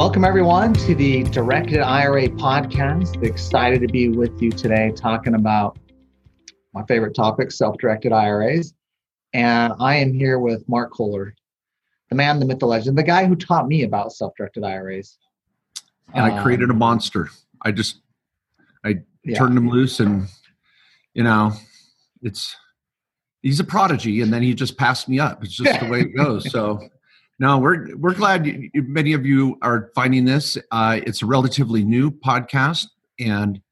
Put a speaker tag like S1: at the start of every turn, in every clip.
S1: Welcome, everyone, to the Directed IRA podcast. Excited to be with you today talking about my favorite topic self directed IRAs. And I am here with Mark Kohler, the man, the myth, the legend, the guy who taught me about self directed IRAs.
S2: And I created a um, monster. I just, I yeah. turned him loose and, you know, it's, he's a prodigy and then he just passed me up. It's just the way it goes. So, no, we're we're glad you, many of you are finding this. Uh, it's a relatively new podcast, and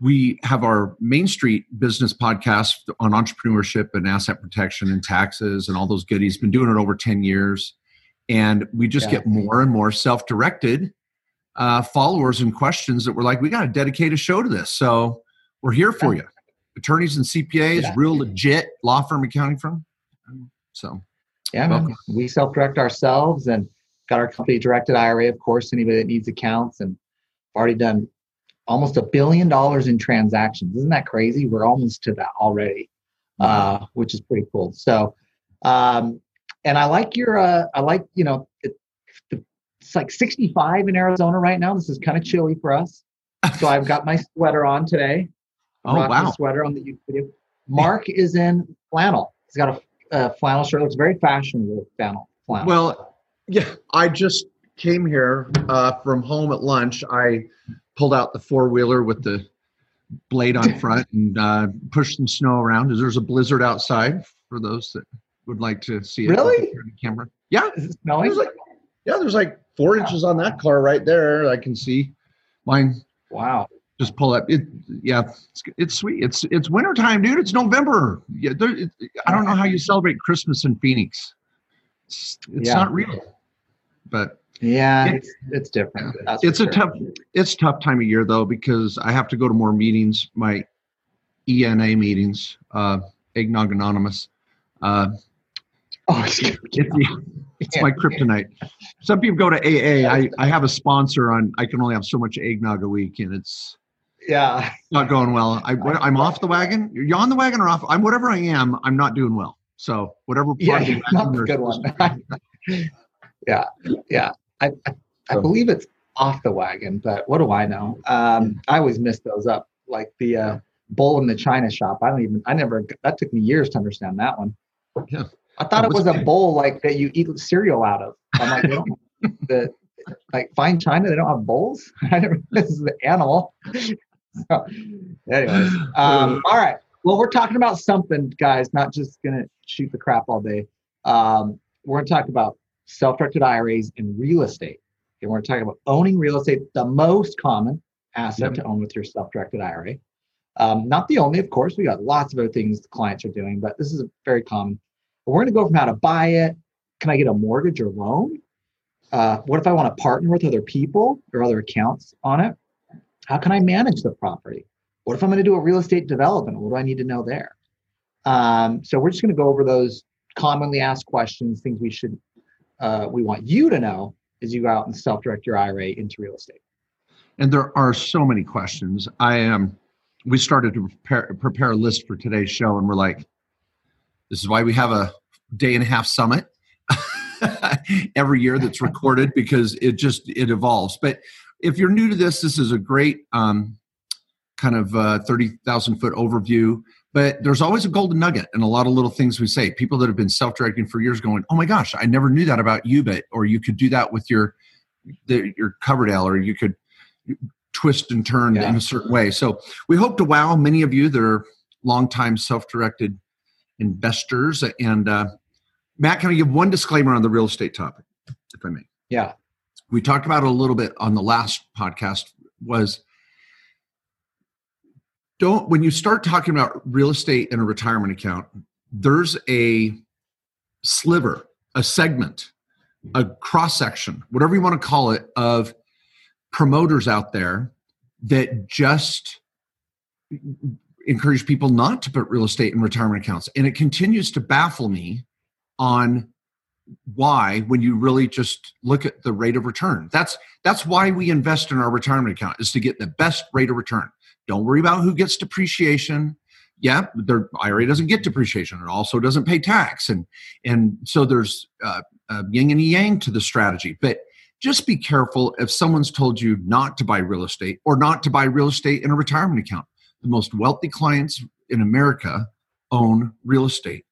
S2: we have our Main Street business podcast on entrepreneurship and asset protection and taxes and all those goodies. Been doing it over ten years, and we just yeah. get more and more self-directed uh, followers and questions that we're like, we got to dedicate a show to this. So we're here for you, attorneys and CPAs, yeah. real legit law firm accounting firm. So
S1: yeah, man. we self-direct ourselves and got our company directed IRA, of course, anybody that needs accounts and already done almost a billion dollars in transactions. Isn't that crazy? We're almost to that already, uh, which is pretty cool. So, um, and I like your, uh, I like, you know, it, it's like 65 in Arizona right now. This is kind of chilly for us. So I've got my sweater on today.
S2: Oh, wow.
S1: Sweater on the YouTube video. Mark is in flannel. He's got a uh, flannel shirt. Looks very fashionable flannel. flannel.
S2: Well, yeah, I just came here uh, from home at lunch. I pulled out the four wheeler with the blade on front and uh, pushed some snow around. There's a blizzard outside for those that would like to see it.
S1: Really?
S2: The camera. Yeah.
S1: Is it snowing?
S2: There's like, yeah, there's like four inches on that car right there. I can see mine.
S1: Wow
S2: just pull up. It yeah, it's, it's sweet. It's it's wintertime, dude. It's November. Yeah, there, it, I don't know how you celebrate Christmas in Phoenix. It's, it's yeah. not real, but
S1: yeah, it, it's it's different.
S2: it's a tough it's tough time of year though because I have to go to more meetings. My ENA meetings, uh, Eggnog Anonymous. Uh,
S1: oh, it's,
S2: it's my kryptonite. Some people go to AA. I, I have a sponsor on. I can only have so much eggnog a week, and it's
S1: yeah.
S2: Not going well. I, i'm off the wagon? You're on the wagon or off? I'm whatever i am i'm not doing well. So whatever
S1: yeah, not the good one. Yeah yeah. I i, I believe it's off the wagon but what do i know? Um i always miss those up like the uh bowl in the china shop. I don't even i never that took me years to understand that one.
S2: Yeah.
S1: I thought it was a bowl like that you eat cereal out of. I'm like the like fine china they don't have bowls? I never this is the animal. so, anyways, um, all right. Well, we're talking about something, guys. Not just gonna shoot the crap all day. Um, we're gonna talk about self-directed IRAs and real estate. Okay, we're gonna talk about owning real estate, the most common asset yep. to own with your self-directed IRA. Um, not the only, of course. We got lots of other things the clients are doing, but this is very common. But we're gonna go from how to buy it. Can I get a mortgage or loan? Uh, what if I want to partner with other people or other accounts on it? How can I manage the property? What if I'm going to do a real estate development? What do I need to know there? Um, so we're just going to go over those commonly asked questions, things we should uh, we want you to know as you go out and self-direct your IRA into real estate.
S2: And there are so many questions. I am. Um, we started to prepare, prepare a list for today's show, and we're like, this is why we have a day and a half summit every year that's recorded because it just it evolves. But if you're new to this, this is a great um, kind of uh, 30,000 foot overview. But there's always a golden nugget and a lot of little things we say. People that have been self directing for years going, oh my gosh, I never knew that about you, but, or you could do that with your, the, your Coverdell, or you could twist and turn yeah. in a certain way. So we hope to wow many of you that are longtime self directed investors. And uh, Matt, can I give one disclaimer on the real estate topic, if I may?
S1: Yeah
S2: we talked about a little bit on the last podcast was don't when you start talking about real estate and a retirement account there's a sliver a segment a cross section whatever you want to call it of promoters out there that just encourage people not to put real estate in retirement accounts. And it continues to baffle me on why when you really just look at the rate of return. That's that's why we invest in our retirement account is to get the best rate of return. Don't worry about who gets depreciation. Yeah their ira doesn't get depreciation it also doesn't pay tax. And and so there's uh, yin and yang to the strategy. But just be careful if someone's told you not to buy real estate or not to buy real estate in a retirement account. The most wealthy clients in America own real estate,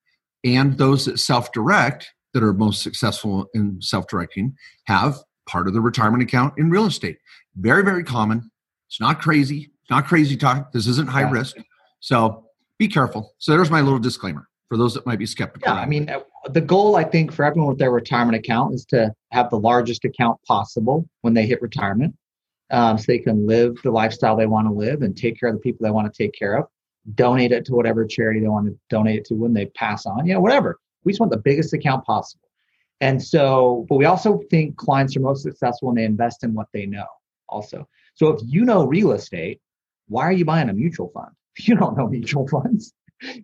S2: and those that self direct that are most successful in self directing have part of the retirement account in real estate. Very, very common. It's not crazy. It's not crazy talk. This isn't high yeah. risk. So be careful. So there's my little disclaimer for those that might be skeptical.
S1: Yeah, I mean, uh, the goal I think for everyone with their retirement account is to have the largest account possible when they hit retirement, um, so they can live the lifestyle they want to live and take care of the people they want to take care of. Donate it to whatever charity they want to donate it to when they pass on. You know, whatever. We just want the biggest account possible. And so, but we also think clients are most successful when they invest in what they know. Also, so if you know real estate, why are you buying a mutual fund? You don't know mutual funds.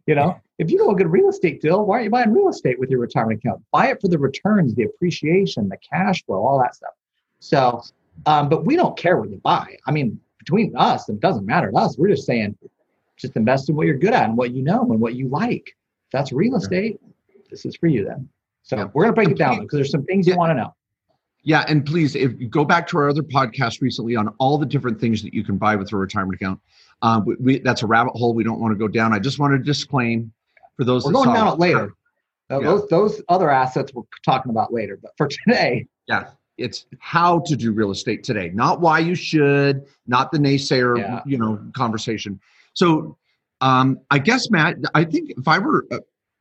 S1: You know, if you know a good real estate deal, why aren't you buying real estate with your retirement account? Buy it for the returns, the appreciation, the cash flow, all that stuff. So, um, but we don't care what you buy. I mean, between us, it doesn't matter to us. We're just saying, just invest in what you're good at and what you know and what you like. If that's real estate, this is for you then. So yeah. we're going to break it down because there's some things yeah. you want to know.
S2: Yeah, and please, if you go back to our other podcast recently on all the different things that you can buy with a retirement account, um, we, we, that's a rabbit hole we don't want to go down. I just want to disclaim for those.
S1: We're going down it later. Uh, yeah. Those those other assets we're talking about later, but for today,
S2: yeah, it's how to do real estate today, not why you should, not the naysayer, yeah. you know, conversation. So, um, I guess Matt, I think if I were uh,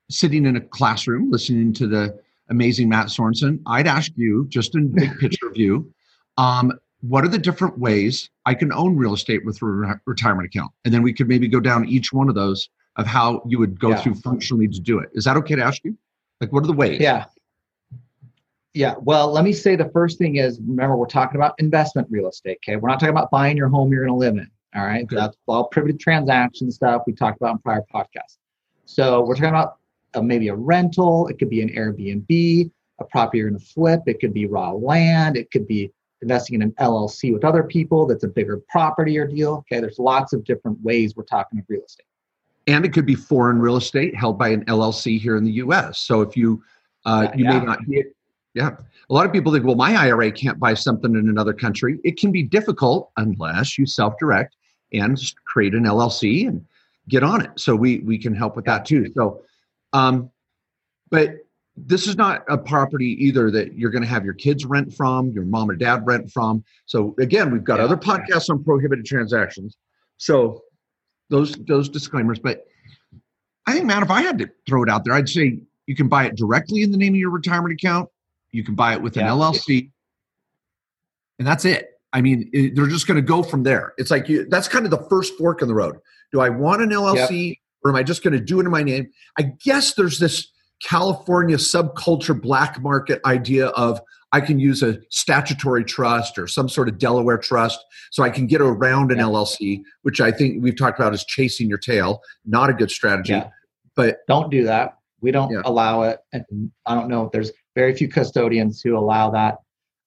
S2: sitting in a classroom listening to the amazing Matt Sorensen, I'd ask you just in big picture view, um, what are the different ways I can own real estate with a re- retirement account? And then we could maybe go down each one of those of how you would go yeah. through functionally to do it. Is that okay to ask you? Like, what are the ways?
S1: Yeah. Yeah. Well, let me say the first thing is remember, we're talking about investment real estate. Okay. We're not talking about buying your home you're going to live in. All right. That's all privileged transaction stuff we talked about in prior podcasts. So we're talking about uh, maybe a rental. It could be an Airbnb, a property you're going to flip. It could be raw land. It could be investing in an LLC with other people that's a bigger property or deal. Okay, there's lots of different ways we're talking of real estate.
S2: And it could be foreign real estate held by an LLC here in the U.S. So if you uh, you yeah. may not be yeah. A lot of people think, well, my IRA can't buy something in another country. It can be difficult unless you self-direct and create an LLC and get on it. So we we can help with that too. So, um, but this is not a property either that you're going to have your kids rent from, your mom or dad rent from. So again, we've got yeah, other podcasts on prohibited transactions. So those those disclaimers. But I think, Matt, if I had to throw it out there, I'd say you can buy it directly in the name of your retirement account. You can buy it with yeah. an LLC, and that's it. I mean, it, they're just going to go from there. It's like you, that's kind of the first fork in the road. Do I want an LLC yep. Or am I just going to do it in my name? I guess there's this California subculture black market idea of I can use a statutory trust or some sort of Delaware trust so I can get around an yeah. LLC, which I think we've talked about is chasing your tail. Not a good strategy. Yeah. But
S1: don't do that. We don't yeah. allow it. And I don't know if there's very few custodians who allow that.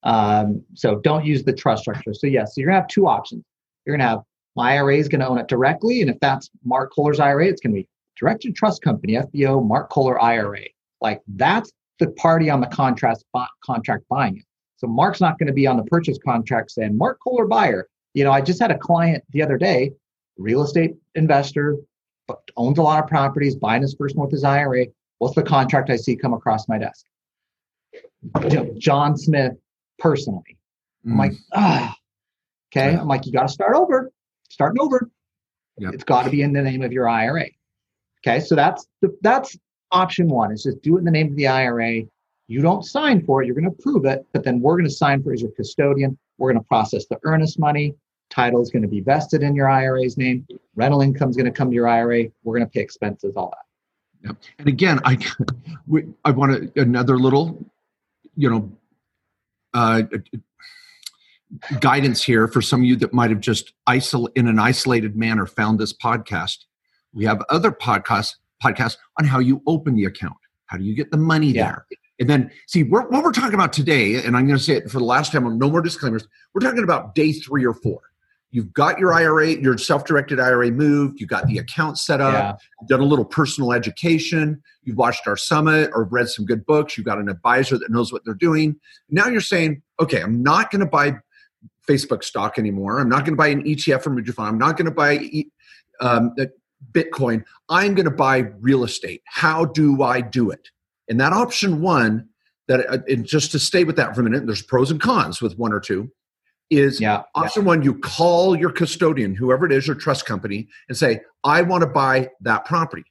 S1: Um, so don't use the trust structure. So yes, so you're gonna have two options. You're gonna have my IRA is gonna own it directly, and if that's Mark Kohler's IRA, it's gonna be Directed Trust Company, FBO, Mark Kohler IRA. Like that's the party on the contract contract buying it. So Mark's not going to be on the purchase contract saying Mark Kohler buyer. You know, I just had a client the other day, real estate investor, but owns a lot of properties, buying his first one with his IRA. What's the contract I see come across my desk? You know, John Smith personally. Mm. I'm like, ah, okay. Yeah. I'm like, you got to start over, starting over. Yep. It's got to be in the name of your IRA. Okay, so that's the, that's option one. Is just do it in the name of the IRA. You don't sign for it. You're going to prove it, but then we're going to sign for it as your custodian. We're going to process the earnest money. Title is going to be vested in your IRA's name. Rental income is going to come to your IRA. We're going to pay expenses, all that.
S2: Yep. And again, I I want to, another little, you know, uh, guidance here for some of you that might have just isol- in an isolated manner found this podcast. We have other podcasts podcasts on how you open the account. How do you get the money yeah. there? And then, see, we're, what we're talking about today, and I'm going to say it for the last time, no more disclaimers. We're talking about day three or four. you've got your IRA, your self-directed IRA moved, you got the account set up,
S1: Yeah.
S2: you've done a little personal education, you've watched our summit or read some good books, you've got an advisor that knows what they're doing. Now you're saying, okay, I'm not going to buy Facebook stock anymore. I'm not going to buy an ETF from fund. I'm not going to buy um, Bitcoin. I'm going to buy real estate. How do I do it? And that option one, that uh, and just to stay with that for a minute, there's pros and cons with one or two. Is
S1: Yeah.
S2: option one, you call your custodian, whoever it is, your trust company, and say, I want to buy that property.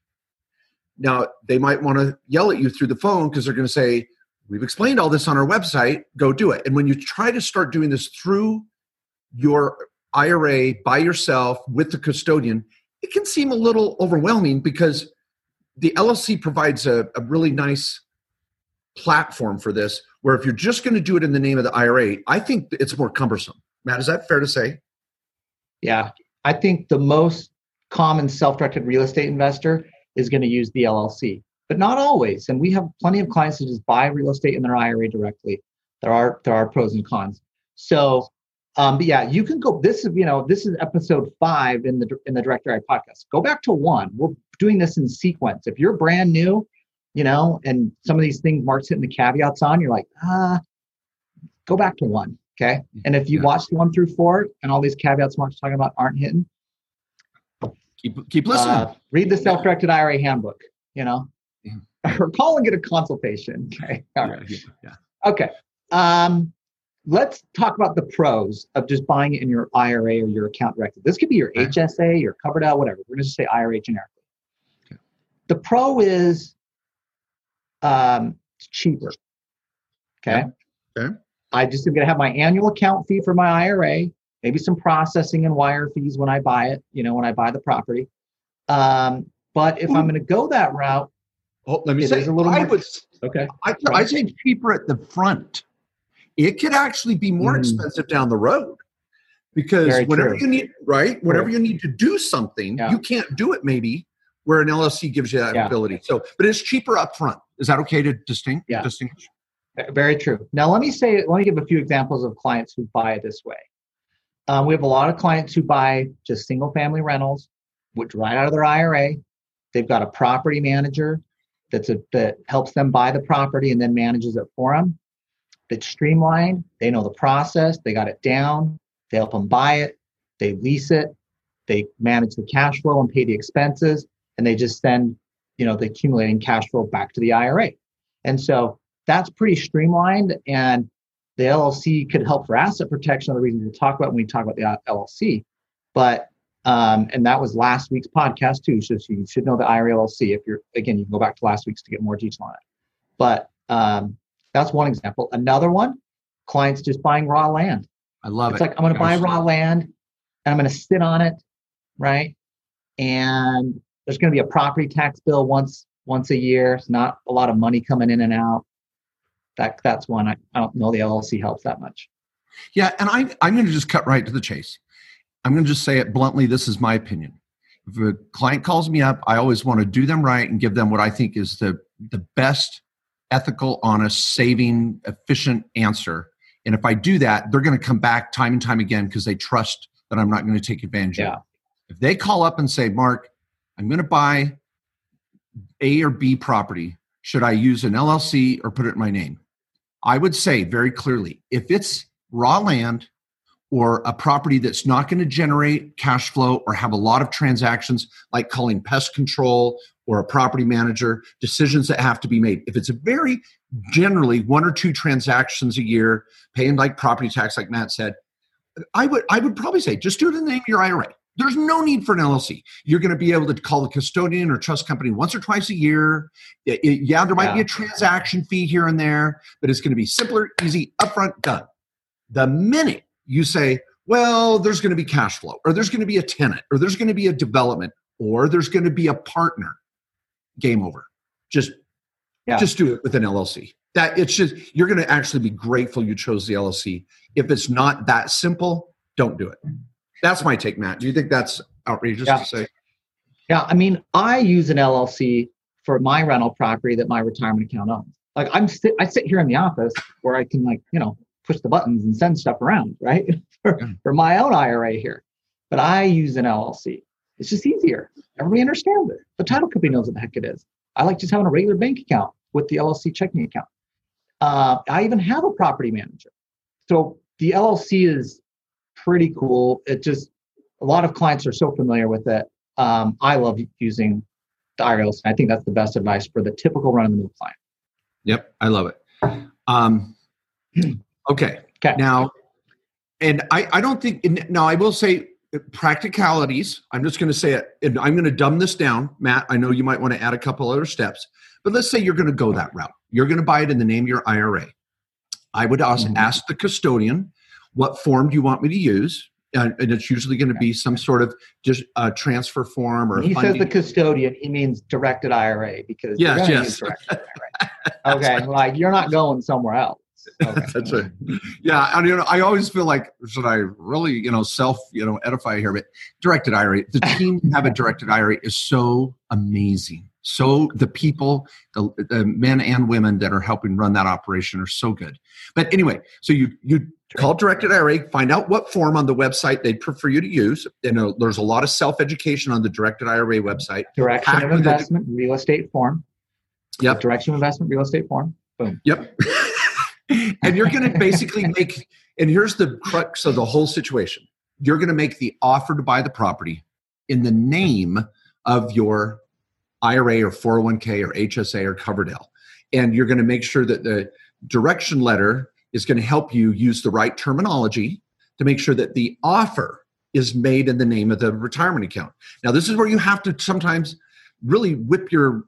S2: Now, they might want to yell at you through the phone because they're going to say, We've explained all this on our website, go do it. And when you try to start doing this through your IRA by yourself with the custodian, it can seem a little overwhelming because the LLC provides a, a really nice platform for this. Where if you're just going to do it in the name of the IRA, I think it's more cumbersome. Matt, is that fair to say?
S1: Yeah. I think the most common self-directed real estate investor is going to use the LLC, but not always. And we have plenty of clients who just buy real estate in their IRA directly. There are there are pros and cons. So, um, but yeah, you can go. This is you know this is episode five in the in the Directed IRA podcast. Go back to one. We're doing this in sequence. If you're brand new, you know, and some of these things Mark's hitting the caveats on, you're like, ah, go back to one. Okay. And if you
S2: Yeah.
S1: watched one through four and all these caveats Mark's talking about aren't hitting,
S2: Keep keep listening.
S1: uh, read the self-directed IRA handbook, you know,
S2: Yeah.
S1: or call and get a consultation. Okay. All right.
S2: Yeah, yeah.
S1: Okay. Um, let's talk about the pros of just buying it in your IRA or your account directly. This could be your. HSA, your Coverdell, whatever. We're going to just say IRA generically.
S2: Okay.
S1: The pro is um, it's cheaper. Okay.
S2: Yeah. Okay.
S1: I just am going to have my annual account fee for my IRA, maybe some processing and wire fees when I buy it, you know, when I buy the property. Um, but if I'm going to go that route,
S2: Oh, let me
S1: It
S2: say,
S1: a little
S2: I
S1: more-
S2: would
S1: okay.
S2: I, I say cheaper at the front. It could actually be more
S1: Mm.
S2: expensive down the road because
S1: Very
S2: whenever
S1: true.
S2: you need right, whenever
S1: True.
S2: you need to do something,
S1: Yeah.
S2: you can't do it maybe where an LLC gives you that
S1: Yeah.
S2: ability. So, but it's cheaper up front. Is that okay to distinct?
S1: Yeah.
S2: Distinguish?
S1: Very true. Now, let me say, let me give a few examples of clients who buy it this way. Um, we have a lot of clients who buy just single family rentals, which right out of their IRA. They've got a property manager that's a, that helps them buy the property and then manages it for them. It's streamlined. They know the process. They got it down. They help them buy it. They lease it. They manage the cash flow and pay the expenses, and they just send, you know, the accumulating cash flow back to the IRA. And so that's pretty streamlined and the LLC could help for asset protection. Other reasons we talk about when we talk about the uh, LLC, but um, and that was last week's podcast too. So you should know the IRA LLC. If you're again, you can go back to last week's to get more detail on it. But um, that's one example. Another one, clients just buying raw land.
S2: I love
S1: It's
S2: it.
S1: It's like I'm going to buy raw land and I'm going to sit on it, right? And there's going to be a property tax bill once once a year. It's not a lot of money coming in and out. That that's one I, I don't know the LLC helps that much.
S2: Yeah, and I, I'm going to just cut right to the chase. I'm going to just say it bluntly. This is my opinion. If a client calls me up, I always want to do them right and give them what I think is the the best, ethical, honest, saving, efficient answer. And if I do that, they're going to come back time and time again because they trust that I'm not going to take advantage of.
S1: Yeah.
S2: it. If they call up and say, "Mark, I'm going to buy A or B property. Should I use an LLC or put it in my name?" I would say very clearly, if it's raw land or a property that's not going to generate cash flow or have a lot of transactions like calling pest control or a property manager decisions that have to be made. If it's a very generally one or two transactions a year paying like property tax like matt said i would i would probably say just do it in the name of your ira there's no need for an llc you're going to be able to call the custodian or trust company once or twice a year. It- it- yeah there might be a transaction fee here and there but it's going to be simpler easy upfront done. The minute you say, well, there's going to be cash flow, or there's going to be a tenant, or there's going to be a development, or there's going to be a partner, game over. Just,
S1: Yeah.
S2: just do it with an LLC. That it's just you're going to actually be grateful you chose the LLC. If it's not that simple, don't do it. That's my take, Matt. Do you think that's outrageous
S1: Yeah.
S2: to say?
S1: Yeah, I mean, I use an LLC for my rental property that my retirement account owns. Like I'm sit, I sit here in the office where I can like you know push the buttons and send stuff around, right? for, for my own IRA here. but I use an LLC. It's just easier. Everybody understands it. The title company knows what the heck it is. I like just having a regular bank account with the LLC checking account. Uh, I even have a property manager. So the LLC is pretty cool. It just a lot of clients are so familiar with it. Um, I love using the IRA LLC. I think that's the best advice for the typical run of the mill client.
S2: Yep, I love it. Um, okay.
S1: Okay.
S2: Now, and I, I don't think, now I will say practicalities. I'm just going to say it, and I'm going to dumb this down. Matt, I know you might want to add a couple other steps, but let's say you're going to go that route. You're going to buy it in the name of your IRA. I would ask, mm-hmm. ask the custodian, what form do you want me to use? Uh, and it's usually going to be some sort of just uh, transfer form or.
S1: he says the custodian, he means directed IRA because
S2: yes, yes.
S1: okay, like you're not going somewhere else.
S2: Okay. That's right. Yeah, and you know, I always feel like should I really, you know, self, you know, edify here, but directed IRA. The team to have a directed IRA is so amazing. So the people, the, the men and women that are helping run that operation are so good. But anyway, so you you call directed IRA, find out what form on the website they'd prefer you to use. And uh, there's a lot of self education on the directed IRA website.
S1: Direction of investment, real estate form.
S2: Yep.
S1: Direction of investment, real estate form. Boom.
S2: Yep. and you're going to basically make, and here's the crux of the whole situation you're going to make the offer to buy the property in the name of your IRA or 401k or HSA or Coverdell. And you're going to make sure that the direction letter is going to help you use the right terminology to make sure that the offer is made in the name of the retirement account. Now, this is where you have to sometimes really whip your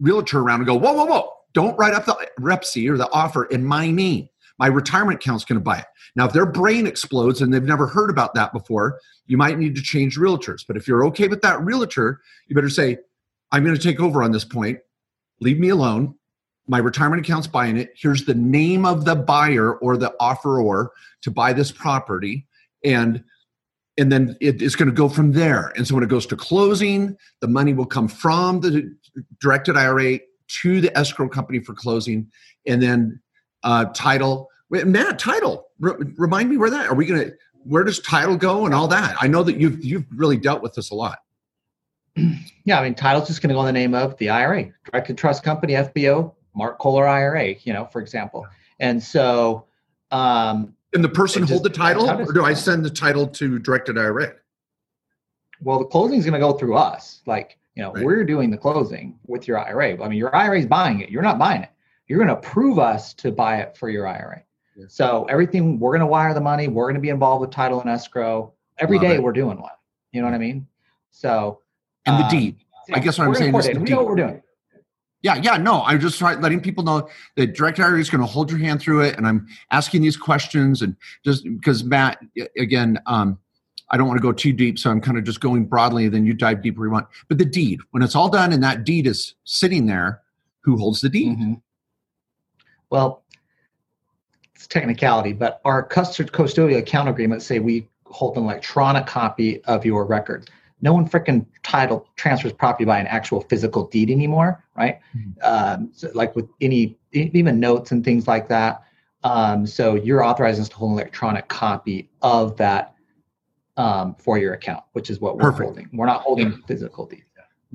S2: realtor around and go, whoa, whoa, whoa, don't write up the REPC or the offer in my name. My retirement account's going to buy it. Now, if their brain explodes and they've never heard about that before, you might need to change realtors. But if you're okay with that realtor, you better say, I'm going to take over on this point. Leave me alone. My retirement account's buying it. Here's the name of the buyer or the offeror to buy this property. And and then it is going to go from there. And so when it goes to closing, the money will come from the directed IRA to the escrow company for closing, and then uh, title. Wait, Matt, title. remind me where that are we going to? Where does title go and all that? I know that you've you've really dealt with this a lot.
S1: Yeah, I mean, title's just going to go in the name of the IRA, Directed Trust Company, FBO, Mark Kohler IRA. You know, for example, and so. Um,
S2: and the person hold the title, or do I send the title to Directed IRA?
S1: Well, the closing is going to go through us. Like you know, right. we're doing the closing with your IRA. I mean, your IRA is buying it. You're not buying it. You're going to approve us to buy it for your IRA. Yeah. So everything, we're going to wire the money. We're going to be involved with title and escrow. Every Love day it. we're doing one. You know what I mean? So.
S2: And the um, deed. I guess what I'm saying is
S1: we know what we're doing.
S2: Yeah, yeah, no, I'm just trying letting people know that direct IRA is going to hold your hand through it, and I'm asking these questions, and just because Matt, again, um, I don't want to go too deep, so I'm kind of just going broadly, then you dive deeper you want. But the deed, when it's all done and that deed is sitting there, who holds the deed? Mm-hmm.
S1: Well, it's technicality, but our custodial account agreements say we hold an electronic copy of your record. No one freaking title transfers property by an actual physical deed anymore, right? Mm-hmm. Um, so like with any even notes and things like that. Um, so you're authorizing us to hold an electronic copy of that um, for your account, which is what we're Perfect. holding. We're not holding yeah. physical data.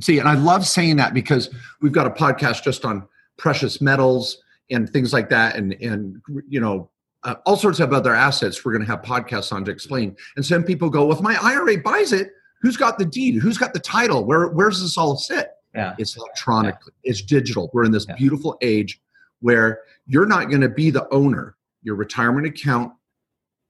S2: See, and I love saying that because we've got a podcast just on precious metals and things like that, and and you know uh, all sorts of other assets. We're going to have podcasts on to explain. And some people go, "Well, if my IRA buys it, who's got the deed? Who's got the title? Where where's this all sit?"
S1: Yeah.
S2: It's electronic. Yeah. It's digital. We're in this yeah. beautiful age where you're not going to be the owner. Your retirement account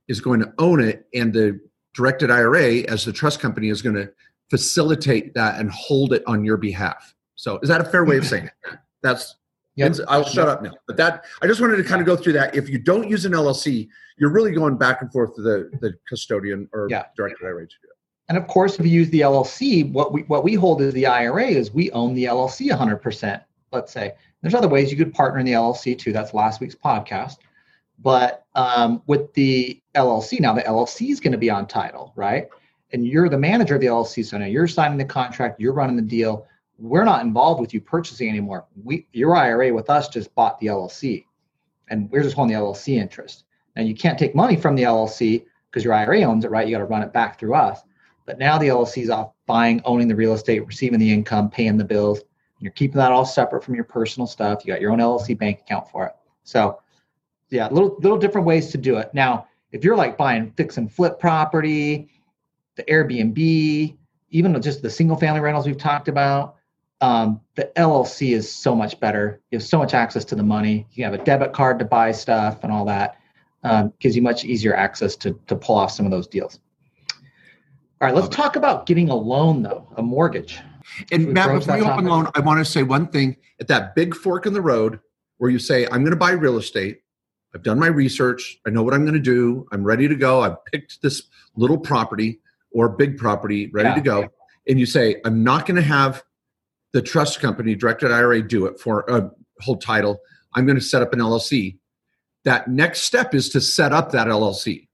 S2: is going to own it, and the directed IRA as the trust company is going to facilitate that and hold it on your behalf. So is that a fair way of saying it? That's yep. I'll shut up now. But that I just wanted to kind of go through that. If you don't use an LLC, you're really going back and forth to the, the custodian or yeah. directed IRA to do it.
S1: And of course, if you use the LLC, what we what we hold as the IRA is we own the LLC 100%. Let's say there's other ways you could partner in the LLC too. That's last week's podcast. But um, with the LLC, now the LLC is going to be on title, right? And you're the manager of the LLC. So now you're signing the contract, you're running the deal. We're not involved with you purchasing anymore. We, your IRA with us just bought the LLC, and we're just holding the LLC interest. And you can't take money from the LLC because your IRA owns it, right? You got to run it back through us. But now the LLC is off buying, owning the real estate, receiving the income, paying the bills. You're keeping that all separate from your personal stuff. You got your own LLC bank account for it. So, yeah, little little different ways to do it. Now, if you're like buying fix and flip property, the Airbnb, even just the single family rentals we've talked about, um, the LLC is so much better. You have so much access to the money. You have a debit card to buy stuff and all that. Um, gives you much easier access to, to pull off some of those deals. All right, let's talk about getting a loan though, a mortgage.
S2: And Matt, before you open loan, I want to say one thing at that big fork in the road where you say, I'm going to buy real estate. I've done my research. I know what I'm going to do. I'm ready to go. I've picked this little property or big property ready yeah. to go. And you say, I'm not going to have the trust company, directed IRA, do it for a uh, whole title. I'm going to set up an LLC. That next step is to set up that LLC.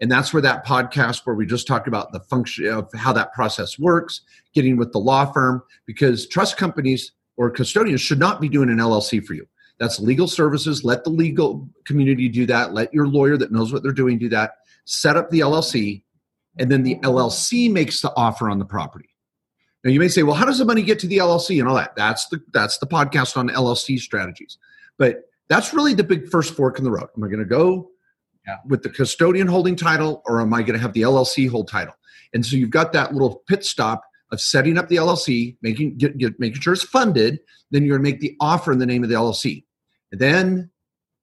S2: And that's where that podcast where we just talked about the function of how that process works, getting with the law firm, because trust companies or custodians should not be doing an LLC for you. That's legal services. Let the legal community do that. Let your lawyer that knows what they're doing do that. Set up the LLC, and then the LLC makes the offer on the property. Now you may say, well, how does the money get to the LLC and all that? That's the that's the podcast on LLC strategies. But that's really the big first fork in the road. Am I going to go yeah. with the custodian holding title or am I going to have the LLC hold title? And so you've got that little pit stop of setting up the LLC, making get, get, making sure it's funded. Then you're going to make the offer in the name of the LLC. And then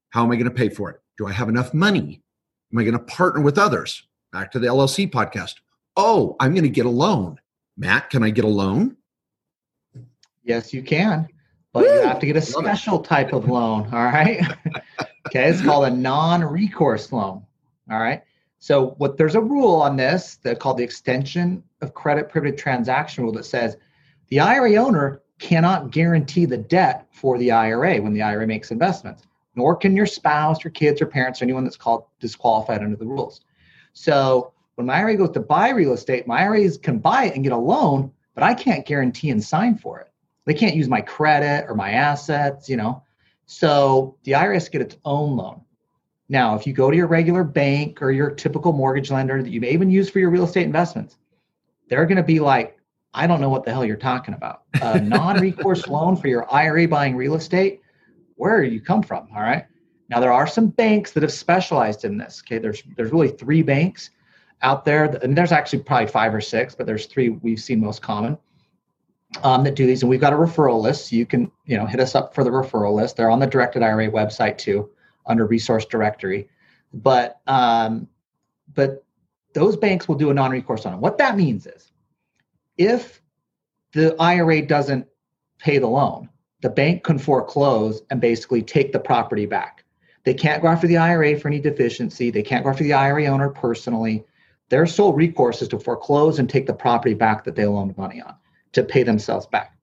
S2: how am I going to pay for it? Do I have enough money? Am I going to partner with others? Back to the LLC podcast. Oh, I'm going to get a loan. Matt, can I get a loan?
S1: Yes, you can but Woo! you have to get a special type of loan. All right. okay. It's called a non recourse loan. All right. So, what there's a rule on this that called the extension of credit privilege transaction rule that says the IRA owner cannot guarantee the debt for the IRA when the IRA makes investments, nor can your spouse, your kids, or parents, or anyone that's called disqualified under the rules. So, when my IRA goes to buy real estate, my IRAs can buy it and get a loan, but I can't guarantee and sign for it. They can't use my credit or my assets, you know. So the IRS get its own loan. Now, if you go to your regular bank or your typical mortgage lender that you may even use for your real estate investments, they're going to be like, I don't know what the hell you're talking about. A non-recourse loan for your IRA buying real estate. Where do you come from? All right. Now there are some banks that have specialized in this. Okay, there's there's really three banks out there, and there's actually probably five or six, but there's three we've seen most common um, that do these, and we've got a referral list. So you can, you know, hit us up for the referral list. They're on the Directed IRA website too, under resource directory. But um, but those banks will do a non-recourse on it. What that means is, if the IRA doesn't pay the loan, the bank can foreclose and basically take the property back. They can't go after the IRA for any deficiency. They can't go after the IRA owner personally. Their sole recourse is to foreclose and take the property back that they loaned money on to pay themselves back.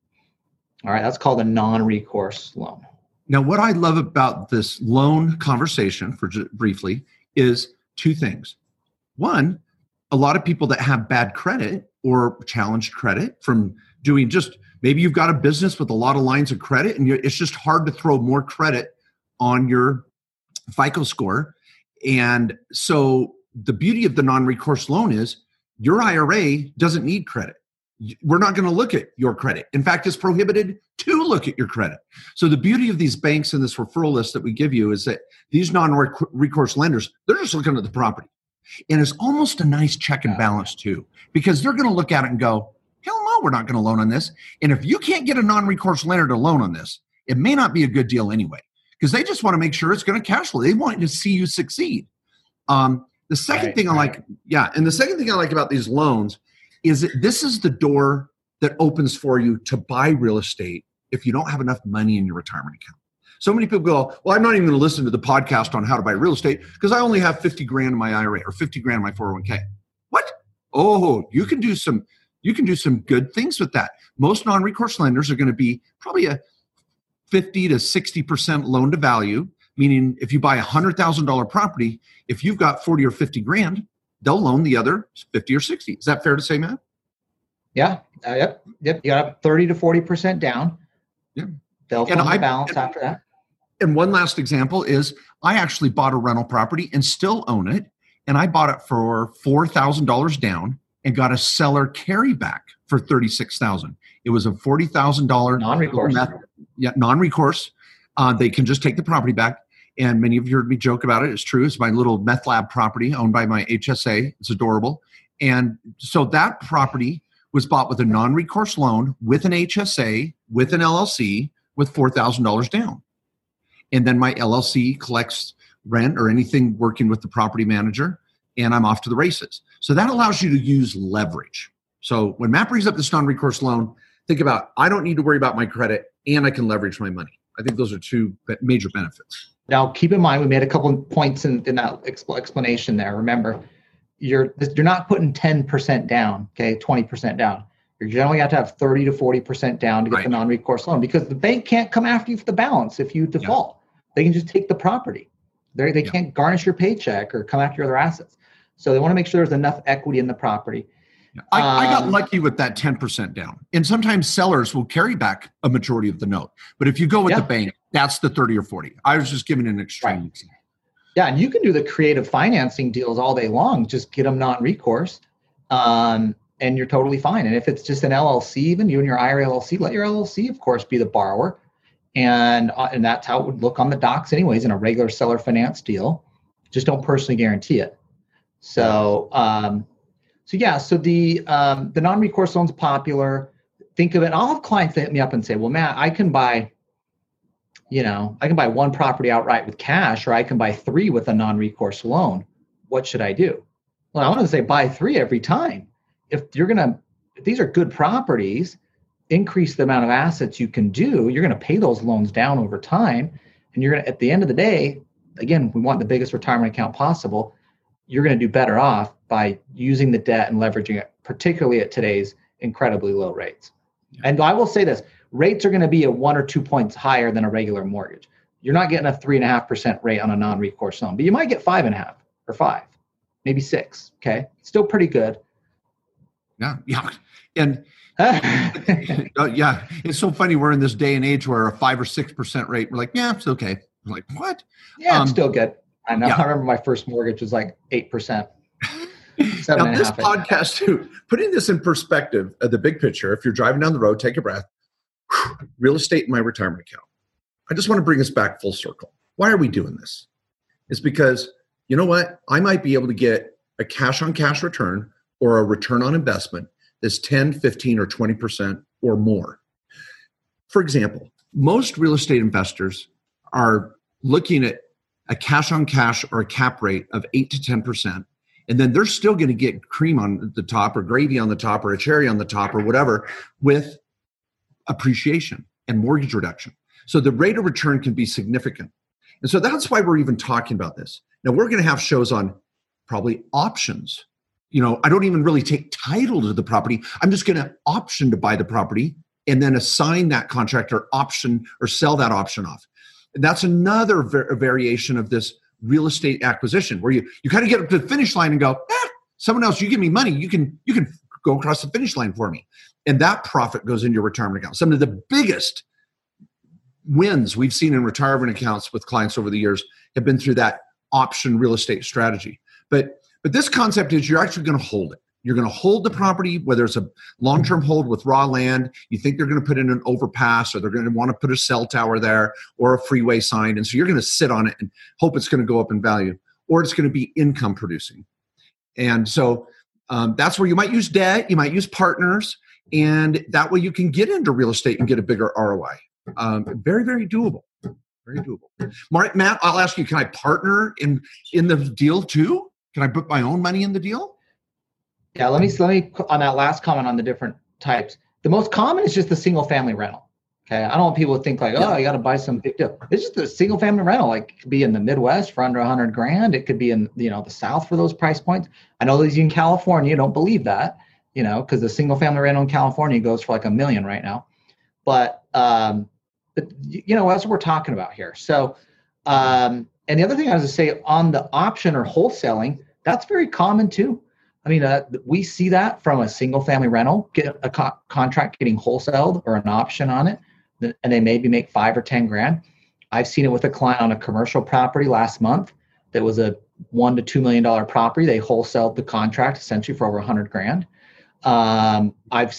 S1: All right, that's called a non recourse loan.
S2: Now, what I love about this loan conversation, for briefly, is two things. One, a lot of people that have bad credit or challenged credit from doing just maybe you've got a business with a lot of lines of credit and it's just hard to throw more credit on your FICO score. And so the beauty of the non recourse loan is your IRA doesn't need credit we're not going to look at your credit. In fact, it's prohibited to look at your credit. So the beauty of these banks and this referral list that we give you is that these non-recourse lenders, they're just looking at the property. And it's almost a nice check and balance too, because they're going to look at it and go, hell no, we're not going to loan on this. And if you can't get a non-recourse lender to loan on this, it may not be a good deal anyway, because they just want to make sure it's going to cash flow. They want to see you succeed. Um, the second right, thing I like, yeah, and the second thing I like about these loans is that this is the door that opens for you to buy real estate if you don't have enough money in your retirement account. So many people go, Well, I'm not even going to listen to the podcast on how to buy real estate because I only have 50 grand in my IRA or 50 grand in my 401k. What? Oh, you can do some you can do some good things with that. Most non-recourse lenders are going to be probably a 50 to 60% loan to value, meaning if you buy a $100,000 property, if you've got 40 or 50 grand, they'll loan the other 50 or 60. Is that fair to say, Matt?
S1: Yeah. Uh, yep. Yep. You got 30 to 40% down. Yeah. They'll fund the balance and, after that.
S2: And one last example is I actually bought a rental property and still own it. And I bought it for $4,000 down and got a seller carryback for 36000 It was a $40,000
S1: non-recourse.
S2: Yeah, non-recourse. Uh, they can just take the property back. And many of you heard me joke about it. It's true. It's my little meth lab property owned by my HSA. It's adorable. And so that property was bought with a non-recourse loan with an HSA, with an LLC, with $4,000 down. And then my LLC collects rent or anything working with the property manager, and I'm off to the races. So that allows you to use leverage. So when Matt brings up this non-recourse loan, think about I don't need to worry about my credit and I can leverage my money. I think those are two major benefits.
S1: Now, keep in mind, we made a couple points in, in that explanation there. Remember, you're you're not putting 10% down, okay, 20% down. You're generally have to have 30 to 40% down to get right. the non-recourse loan because the bank can't come after you for the balance if you default. Yeah. They can just take the property. They they yeah. can't garnish your paycheck or come after your other assets. So they want to make sure there's enough equity in the property.
S2: I, um, I, got um, lucky with that 10% down. And sometimes sellers will carry back a majority of the note. But if you go with the bank, that's the 30 or 40. I was just giving an extreme right. example.
S1: Yeah, and you can do the creative financing deals all day long. Just get them non-recourse, um, and you're totally fine. And if it's just an LLC, even you and your IRA LLC, let your LLC, of course, be the borrower, and uh, and that's how it would look on the docs, anyways, in a regular seller finance deal. Just don't personally guarantee it. So, um, so yeah, so the um, the non-recourse loan's popular. Think of it. I'll have clients that hit me up and say, "Well, Matt, I can buy." you know, I can buy one property outright with cash, or I can buy three with a non-recourse loan. What should I do? Well, I want to say buy three every time. If you're gonna, these are good properties, increase the amount of assets you can do. You're gonna pay those loans down over time, and you're gonna, at the end of the day, again, we want the biggest retirement account possible. You're gonna do better off by using the debt and leveraging it, particularly at today's incredibly low rates. And I will say this rates are going to be a one or two points higher than a regular mortgage. You're not getting a three and a half percent rate on a non-recourse loan, but you might get five and a half or five, maybe six. Okay, still pretty good.
S2: Yeah, yeah, and uh, yeah, it's so funny. We're in this day and age where a five or six percent rate, we're like, yeah, it's okay. We're like, what?
S1: Yeah, um, it's still good. I know. Yeah. I remember my first mortgage was like eight percent.
S2: now, this podcast, too, putting this in perspective, uh, the big picture. If you're driving down the road, take a breath real estate in my retirement account. I just want to bring us back full circle. Why are we doing this? It's because, you know what? I might be able to get a cash on cash return or a return on investment that's 10, 15, or 20% or more. For example, most real estate investors are looking at a cash on cash or a cap rate of 8 to 10%. And then they're still going to get cream on the top or gravy on the top or a cherry on the top or whatever with appreciation and mortgage reduction. So the rate of return can be significant. And so that's why we're even talking about this. Now we're going to have shows on probably options. You know, I don't even really take title to the property. I'm just going to option to buy the property and then assign that contractor option or sell that option off. And that's another var- variation of this real estate acquisition where you you kind of get up to the finish line and go, eh, someone else, you give me money, you can you can go across the finish line for me and that profit goes into your retirement account. Some of the biggest wins we've seen in retirement accounts with clients over the years have been through that option real estate strategy. But but this concept is you're actually going to hold it. You're going to hold the property, whether it's a long term hold with raw land, you think they're going to put in an overpass or they're going to want to put a cell tower there or a freeway sign. And so you're going to sit on it and hope it's going to go up in value or it's going to be income producing. And so um, that's where you might use debt, you might use partners, and that way you can get into real estate and get a bigger ROI. Um, very, very doable. Very doable. Mark, Matt, I'll ask you: Can I partner in in the deal too? Can I put my own money in the deal?
S1: Yeah, let me let me on that last comment on the different types. The most common is just the single family rental. Okay, I don't want people to think like, oh, you got to buy some big deal. It's just a single family rental. Like, it could be in the Midwest for under a hundred grand. It could be in you know the South for those price points. I know these in California don't believe that, you know, because the single family rental in California goes for like a million right now. But, um, but you know, that's what we're talking about here. So, um, and the other thing I was to say on the option or wholesaling, that's very common too. I mean, uh, we see that from a single family rental, get a co- contract getting wholesaled or an option on it, and they maybe make five or 10 grand. I've seen it with a client on a commercial property last month that was a one to two million dollar property. They wholesaled the contract essentially for over a hundred grand Um, I've,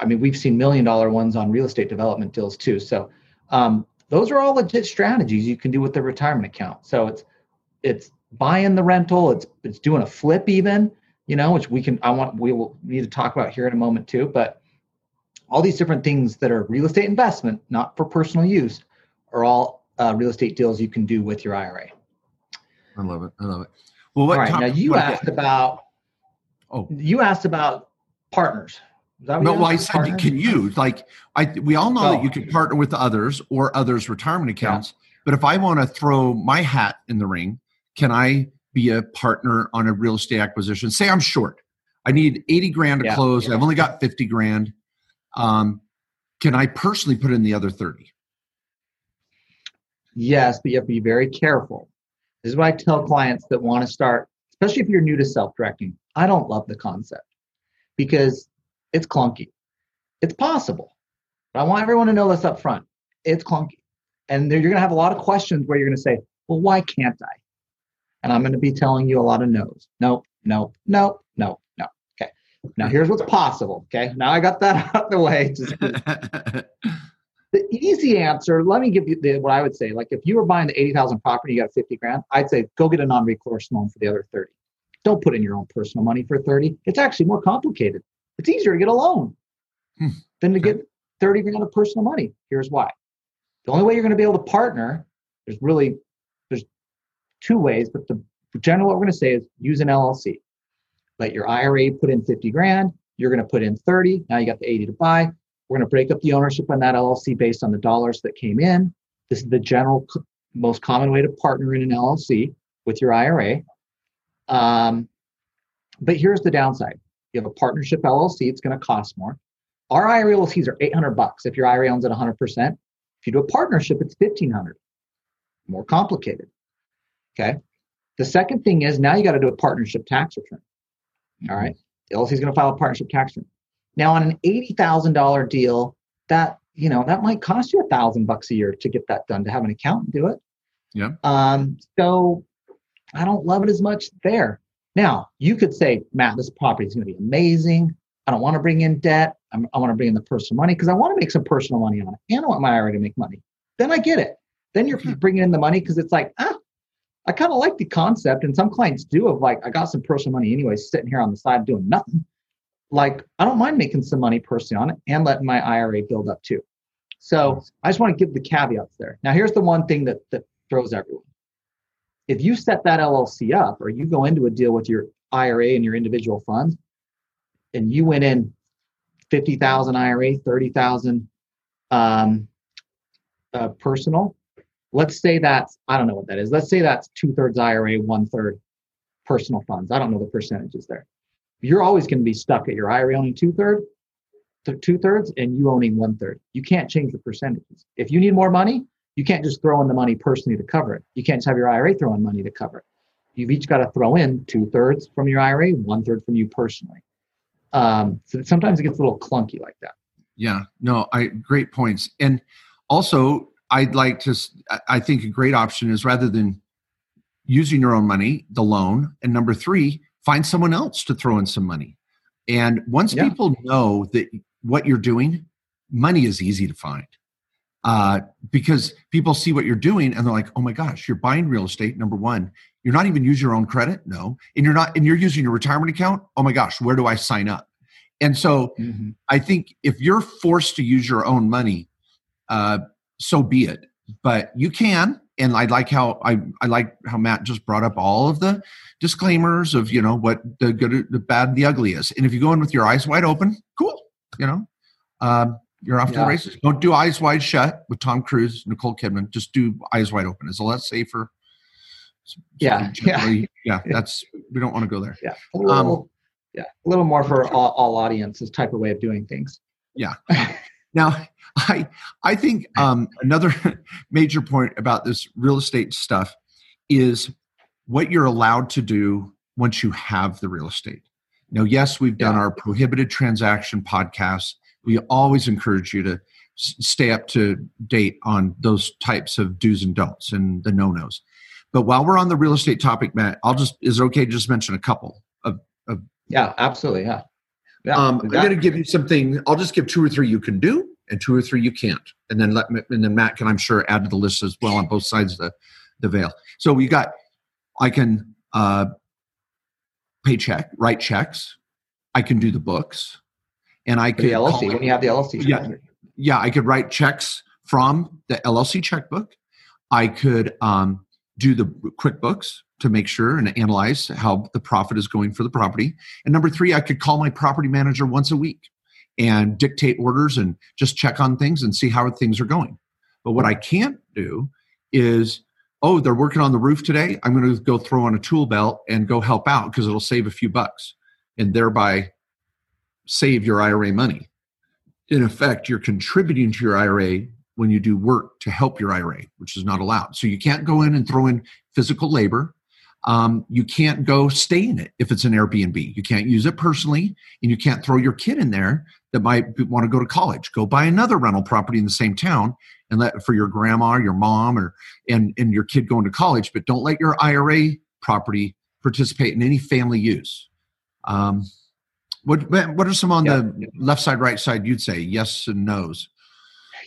S1: I mean, we've seen million dollar ones on real estate development deals too. So um, those are all legit strategies you can do with the retirement account. So it's it's buying the rental, it's it's doing a flip even, you know, which we can I want we will need to talk about here in a moment too. But all these different things that are real estate investment, not for personal use, are all uh, real estate deals you can do with your IRA.
S2: I love it. I love it. Well, what
S1: all right, now you asked about
S2: Oh.
S1: you asked about partners. That
S2: No, well, I said,
S1: Partners?
S2: can you like? I we all know that
S1: Oh.
S2: you can partner with others or others' retirement accounts. But if I want to throw my hat in the ring, can I be a partner on a real estate acquisition? Say I'm short. I need eighty grand to
S1: Yeah.
S2: close. I've only got fifty grand. Um, can I personally put in the other thirty?
S1: Yes, but you have to be very careful. This is what I tell clients that want to start, especially if you're new to self-directing. I don't love the concept because it's clunky. It's possible, but I want everyone to know this up front. It's clunky, and you're going to have a lot of questions where you're going to say, "Well, why can't I?" And I'm going to be telling you a lot of no's. Nope, nope, nope, no, no. Okay. Now here's what's possible. Okay. Now I got that out of the way. Just the easy answer, let me give you the, what I would say. Like if you were buying the 80,000 property, you got 50 grand, I'd say go get a non-recourse loan for the other 30. Don't put in your own personal money for 30. It's actually more complicated. It's easier to get a loan
S2: Hmm.
S1: than to get 30 grand of personal money. Here's why. The only way you're going to be able to partner, there's really, there's two ways, but the general what we're going to say is use an LLC. Let your IRA put in 50 grand. You're going to put in 30. Now you got the 80 to buy. We're going to break up the ownership on that LLC based on the dollars that came in. This is the general, most common way to partner in an LLC with your IRA. Um, but here's the downside: you have a partnership LLC; it's going to cost more. Our IRA LLCs are 800 bucks if your IRA owns it 100 percent. If you do a partnership, it's 1500. More complicated. Okay. The second thing is now you got to do a partnership tax return. All right. The LLC is going to file a partnership tax return. Now, on an eighty thousand dollar deal, that you know that might cost you a thousand bucks a year to get that done to have an accountant do it.
S2: Yeah.
S1: Um. So, I don't love it as much there. Now, you could say, Matt, this property is going to be amazing. I don't want to bring in debt. I'm, I want to bring in the personal money because I want to make some personal money on it, and I want my IRA to make money. Then I get it. Then you're bringing in the money because it's like, ah, I kind of like the concept, and some clients do of like, I got some personal money anyway, sitting here on the side doing nothing. Like, I don't mind making some money personally on it and letting my IRA build up too. So I just want to give the caveats there. Now, here's the one thing that that throws everyone. If you set that LLC up, or you go into a deal with your IRA and your individual funds, and you went in fifty thousand IRA, thirty thousand um, uh, personal. Let's say that's I don't know what that is. Let's say that's two thirds IRA, one third personal funds. I don't know the percentages there. You're always going to be stuck at your IRA owning two third, two thirds, and you owning one third. You can't change the percentages. If you need more money, you can't just throw in the money personally to cover it. You can't just have your IRA throw in money to cover it. You've each got to throw in two thirds from your IRA, one third from you personally. Um, so sometimes it gets a little clunky like that.
S2: Yeah, no, I great points. And also, I'd like to. I think a great option is rather than using your own money, the loan, and number three, find someone else to throw in some money. And once
S1: Yeah.
S2: people know that what you're doing, money is easy to find. Uh, because people see what you're doing and they're like, "Oh my gosh, you're buying real estate." Number one, you're not even using your own credit, no, and you're not, and you're using your retirement account. Oh my gosh, where do I sign up? And so, I think if you're forced to use your own money, uh, so be it. But you can, and I like how I, I like how Matt just brought up all of the disclaimers of you know what the good, the bad, the ugly is. And if you go in with your eyes wide open, cool. You know, um, you're off to the races. Don't do eyes wide shut with Tom Cruise, Nicole Kidman. Just do eyes wide open. It's a lot safer.
S1: Yeah,
S2: Generally, yeah. That's we don't want to go there.
S1: Yeah, a little, yeah, a little more for all, all audiences type of way of doing things. Yeah.
S2: now, I I think um, another major point about this real estate stuff is what you're allowed to do once you have the real estate. Now, yes, we've done
S1: Yeah.
S2: our prohibited transaction podcast. We always encourage you to stay up to date on those types of do's and don'ts and the no nos. But while we're on the real estate topic, Matt, I'll just is it okay to just mention a couple of of
S1: Yeah, absolutely. Yeah. Yeah,
S2: um, I'm going to give you something. I'll just give two or three you can do, and two or three you can't, and then let me, and then Matt can, I'm sure, add to the list as well on both sides of the the veil. So we got, I can uh, pay check, write checks, I can do the books, and I could
S1: the LLC when you have the LLC.
S2: Yeah. yeah, I could write checks from the LLC checkbook. I could um, do the QuickBooks to make sure and analyze how the profit is going for the property. And number three, I could call my property manager once a week and dictate orders and just check on things and see how things are going. But what I can't do is, oh, they're working on the roof today. I'm going to go throw on a tool belt and go help out because it'll save a few bucks and thereby save your IRA money in effect, you're contributing to your IRA when you do work to help your IRA, which is not allowed. So you can't go in and throw in physical labor. Um, you can't go stay in it if it's an Airbnb. You can't use it personally, and you can't throw your kid in there that might want to go to college. Go buy another rental property in the same town and let for your grandma, your mom, or and and your kid going to college. But don't let your IRA property participate in any family use. Um, what what are some on
S1: Yeah.
S2: the left side, right side? You'd say yes and no's.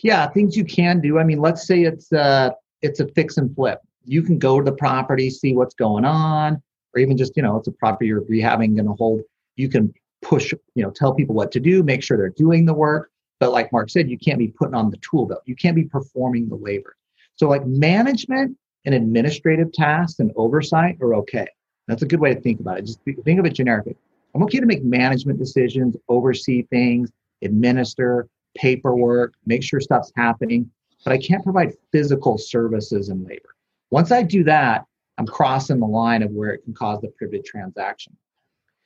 S1: yeah things you can do. I mean let's say it's uh it's a fix and flip. You can go to the property see what's going on or even just you know it's a property you're rehabbing going to hold. You can push you know tell people what to do make sure they're doing the work. But like mark said you can't be putting on the tool belt. You can't be performing the labor. So like management and administrative tasks and oversight are okay. That's a good way to think about it. Just think think of it generically i'm okay to make management decisions oversee things administer paperwork, make sure stuff's happening, but I can't provide physical services and labor. Once I do that, I'm crossing the line of where it can cause the privilege transaction.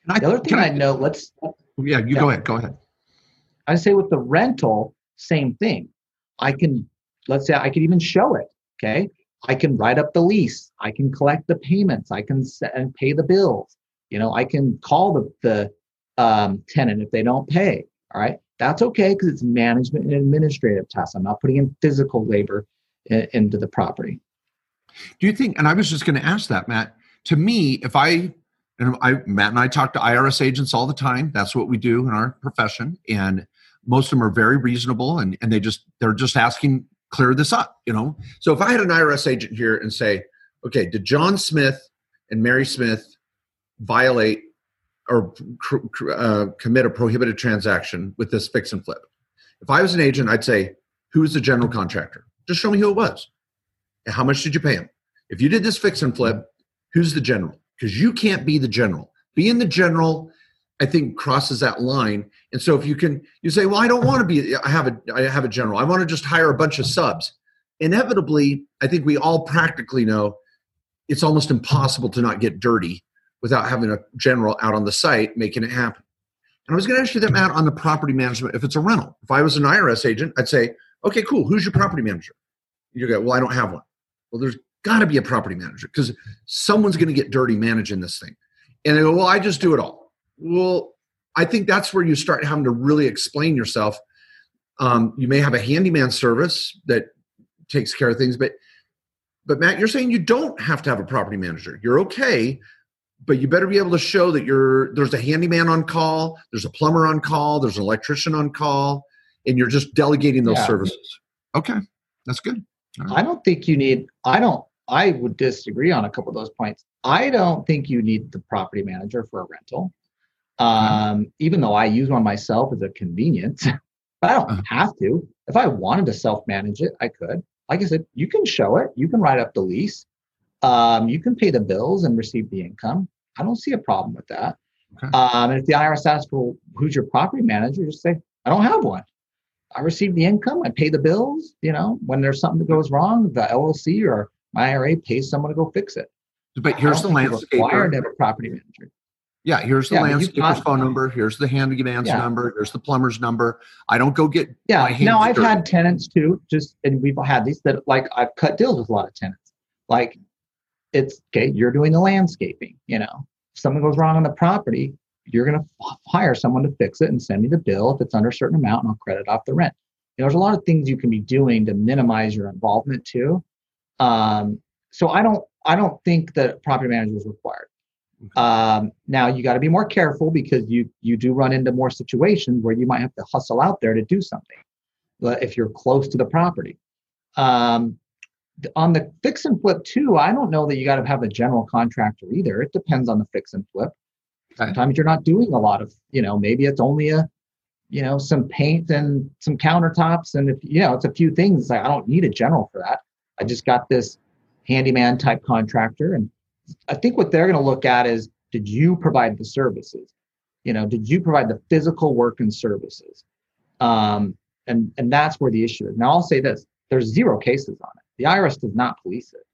S2: And I,
S1: The other thing
S2: can
S1: I know, let's
S2: yeah, you
S1: Yeah.
S2: go ahead. Go ahead.
S1: I say with the rental, same thing. I can, let's say I could even show it. Okay. I can write up the lease. I can collect the payments. I can pay the bills. You know, I can call the, the um, tenant if they don't pay. All right. That's okay because it's management and administrative tasks. I'm not putting in physical labor i- into the property.
S2: Do you think? And I was just going to ask that, Matt. To me, if I and I, Matt and I talk to IRS agents all the time. That's what we do in our profession, and most of them are very reasonable, and and they just they're just asking clear this up, you know. So if I had an IRS agent here and say, okay, did John Smith and Mary Smith violate or uh, commit a prohibited transaction with this fix and flip? If I was an agent, I'd say, who's the general contractor? Just show me who it was. And how much did you pay him? If you did this fix and flip, who's the general? Because you can't be the general. Being the general, I think, crosses that line. And so if you can, you say, well, I don't want to be. I have a, I have a general. I want to just hire a bunch of subs. Inevitably, I think we all practically know it's almost impossible to not get dirty without having a general out on the site making it happen. And I was going to ask you that, Matt, on the property management. If it's a rental, if I was an IRS agent, I'd say, okay, cool. Who's your property manager? You go, well, I don't have one. Well, there's got to be a property manager because someone's going to get dirty managing this thing. And they go, well, I just do it all. Well, I think that's where you start having to really explain yourself. Um, you may have a handyman service that takes care of things, but but Matt, you're saying you don't have to have a property manager. You're okay, but you better be able to show that you're there's a handyman on call, there's a plumber on call, there's an electrician on call, and you're just delegating those
S1: Yeah.
S2: services. Okay, that's good.
S1: I don't think you need, I don't, I would disagree on a couple of those points. I don't think you need the property manager for a rental. Um, even though I use one myself as a convenience, but I don't
S2: Uh-huh.
S1: have to. If I wanted to self manage it, I could. Like I said, you can show it, you can write up the lease, um, you can pay the bills and receive the income. I don't see a problem with that.
S2: Okay.
S1: Um, and if the IRS asks, well, who's your property manager? Just say, I don't have one. I receive the income, I pay the bills. You know, when there's something that goes wrong, the LLC or my IRA pays someone to go fix it.
S2: But here's the
S1: I don't think you're required to have a property manager.
S2: Yeah, here's the
S1: Yeah,
S2: landscaper's phone number. Here's the handyman's
S1: Yeah.
S2: number. Here's the plumber's number. I don't go get my
S1: Yeah. Now I've had tenants too, just and we've had these that like I've cut deals with a lot of tenants. Like it's okay, you're doing the landscaping, you know. If something goes wrong on the property, you're gonna f- hire someone to fix it and send me the bill if it's under a certain amount and I'll credit off the rent. You know, there's a lot of things you can be doing to minimize your involvement too. Um, so I don't I don't think that property manager is required. Um, now you got to be more careful because you you do run into more situations where you might have to hustle out there to do something. But if you're close to the property, um, on the fix and flip too, I don't know that you got to have a general contractor either. It depends on the fix and flip. Sometimes you're not doing a lot of, you know, maybe it's only a, you know, some paint and some countertops, and if you know, it's a few things. Like I don't need a general for that. I just got this handyman type contractor, and I think what they're going to look at is, did you provide the services? You know, did you provide the physical work and services? Um, and and that's where the issue is. Now I'll say this: there's zero cases on it. The IRS does not police it.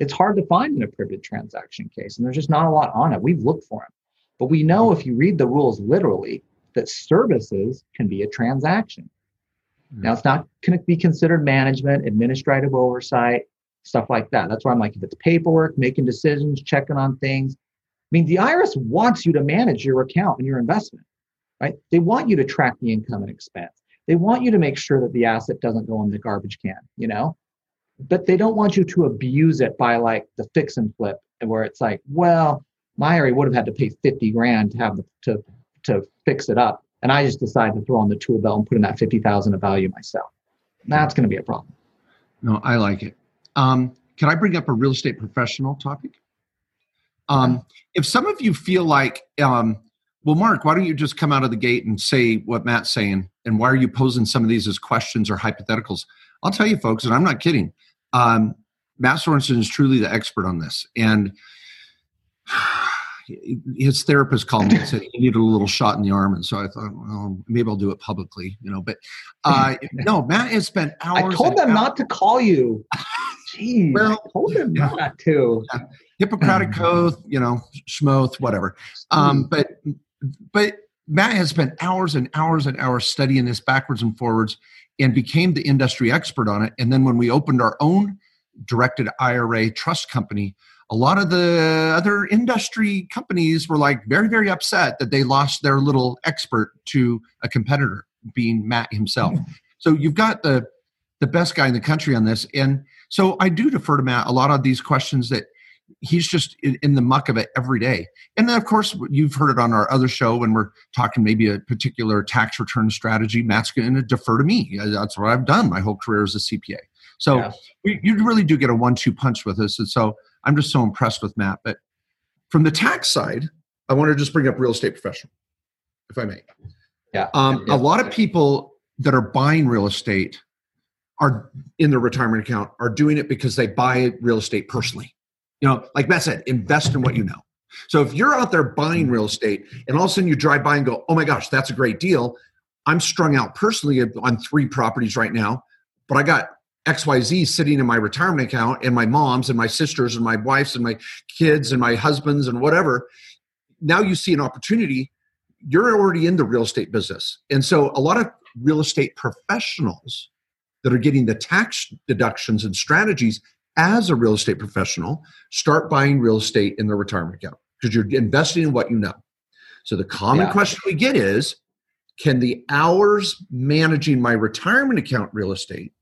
S1: It's hard to find in a privilege transaction case, and there's just not a lot on it. We've looked for them, but we know if you read the rules literally that services can be a transaction. Now it's not going to be considered management, administrative oversight, stuff like that. That's why I'm like, if it's paperwork, making decisions, checking on things. I mean, the IRS wants you to manage your account and your investment, right? They want you to track the income and expense. They want you to make sure that the asset doesn't go in the garbage can, you know? But they don't want you to abuse it by like the fix and flip, where it's like, well, my IRA would have had to pay 50 grand to have the, to to fix it up. And I just decided to throw on the tool belt and put in that 50,000 of value myself. That's going to be a problem.
S2: No, I like it. Um, can I bring up a real estate professional topic? Um, if some of you feel like, um, well, Mark, why don't you just come out of the gate and say what Matt's saying? And why are you posing some of these as questions or hypotheticals? I'll tell you, folks, and I'm not kidding. Um, Matt Sorensen is truly the expert on this. And his therapist called me and said he needed a little shot in the arm, and so I thought, well, maybe I'll do it publicly, you know. But uh, no, Matt has spent hours.
S1: I told them
S2: hours-
S1: not to call you. Jeez,
S2: Well,
S1: I told them
S2: yeah.
S1: not to.
S2: Hippocratic oath, you know, schmoth, whatever. Um, but but Matt has spent hours and hours and hours studying this backwards and forwards, and became the industry expert on it. And then when we opened our own directed IRA trust company, a lot of the other industry companies were like very very upset that they lost their little expert to a competitor, being Matt himself. Hmm. So you've got the the best guy in the country on this, and so I do defer to Matt a lot of these questions that he's just in, in the muck of it every day. And then, of course, you've heard it on our other show when we're talking maybe a particular tax return strategy. Matt's going to defer to me. That's what I've done my whole career as a CPA. So
S1: Yeah.
S2: we, you really do get a one-two punch with us, and so I'm just so impressed with Matt. But from the tax side, I want to just bring up real estate professional, if I may.
S1: Yeah.
S2: Um,
S1: Yeah.
S2: A lot of people that are buying real estate are in their retirement account are doing it because they buy real estate personally. You know, like Matt said, invest in what you know. So if you're out there buying real estate and all of a sudden you drive by and go, oh my gosh, that's a great deal. I'm strung out personally on three properties right now, but I got XYZ sitting in my retirement account and my mom's and my sisters and my wife's and my kids and my husband's and whatever. Now you see an opportunity. You're already in the real estate business. And so a lot of real estate professionals that are getting the tax deductions and strategies as a real estate professional start buying real estate in their retirement account because you're investing in what you know. So the common
S1: Yeah.
S2: question we get is can the hours managing my retirement account real estate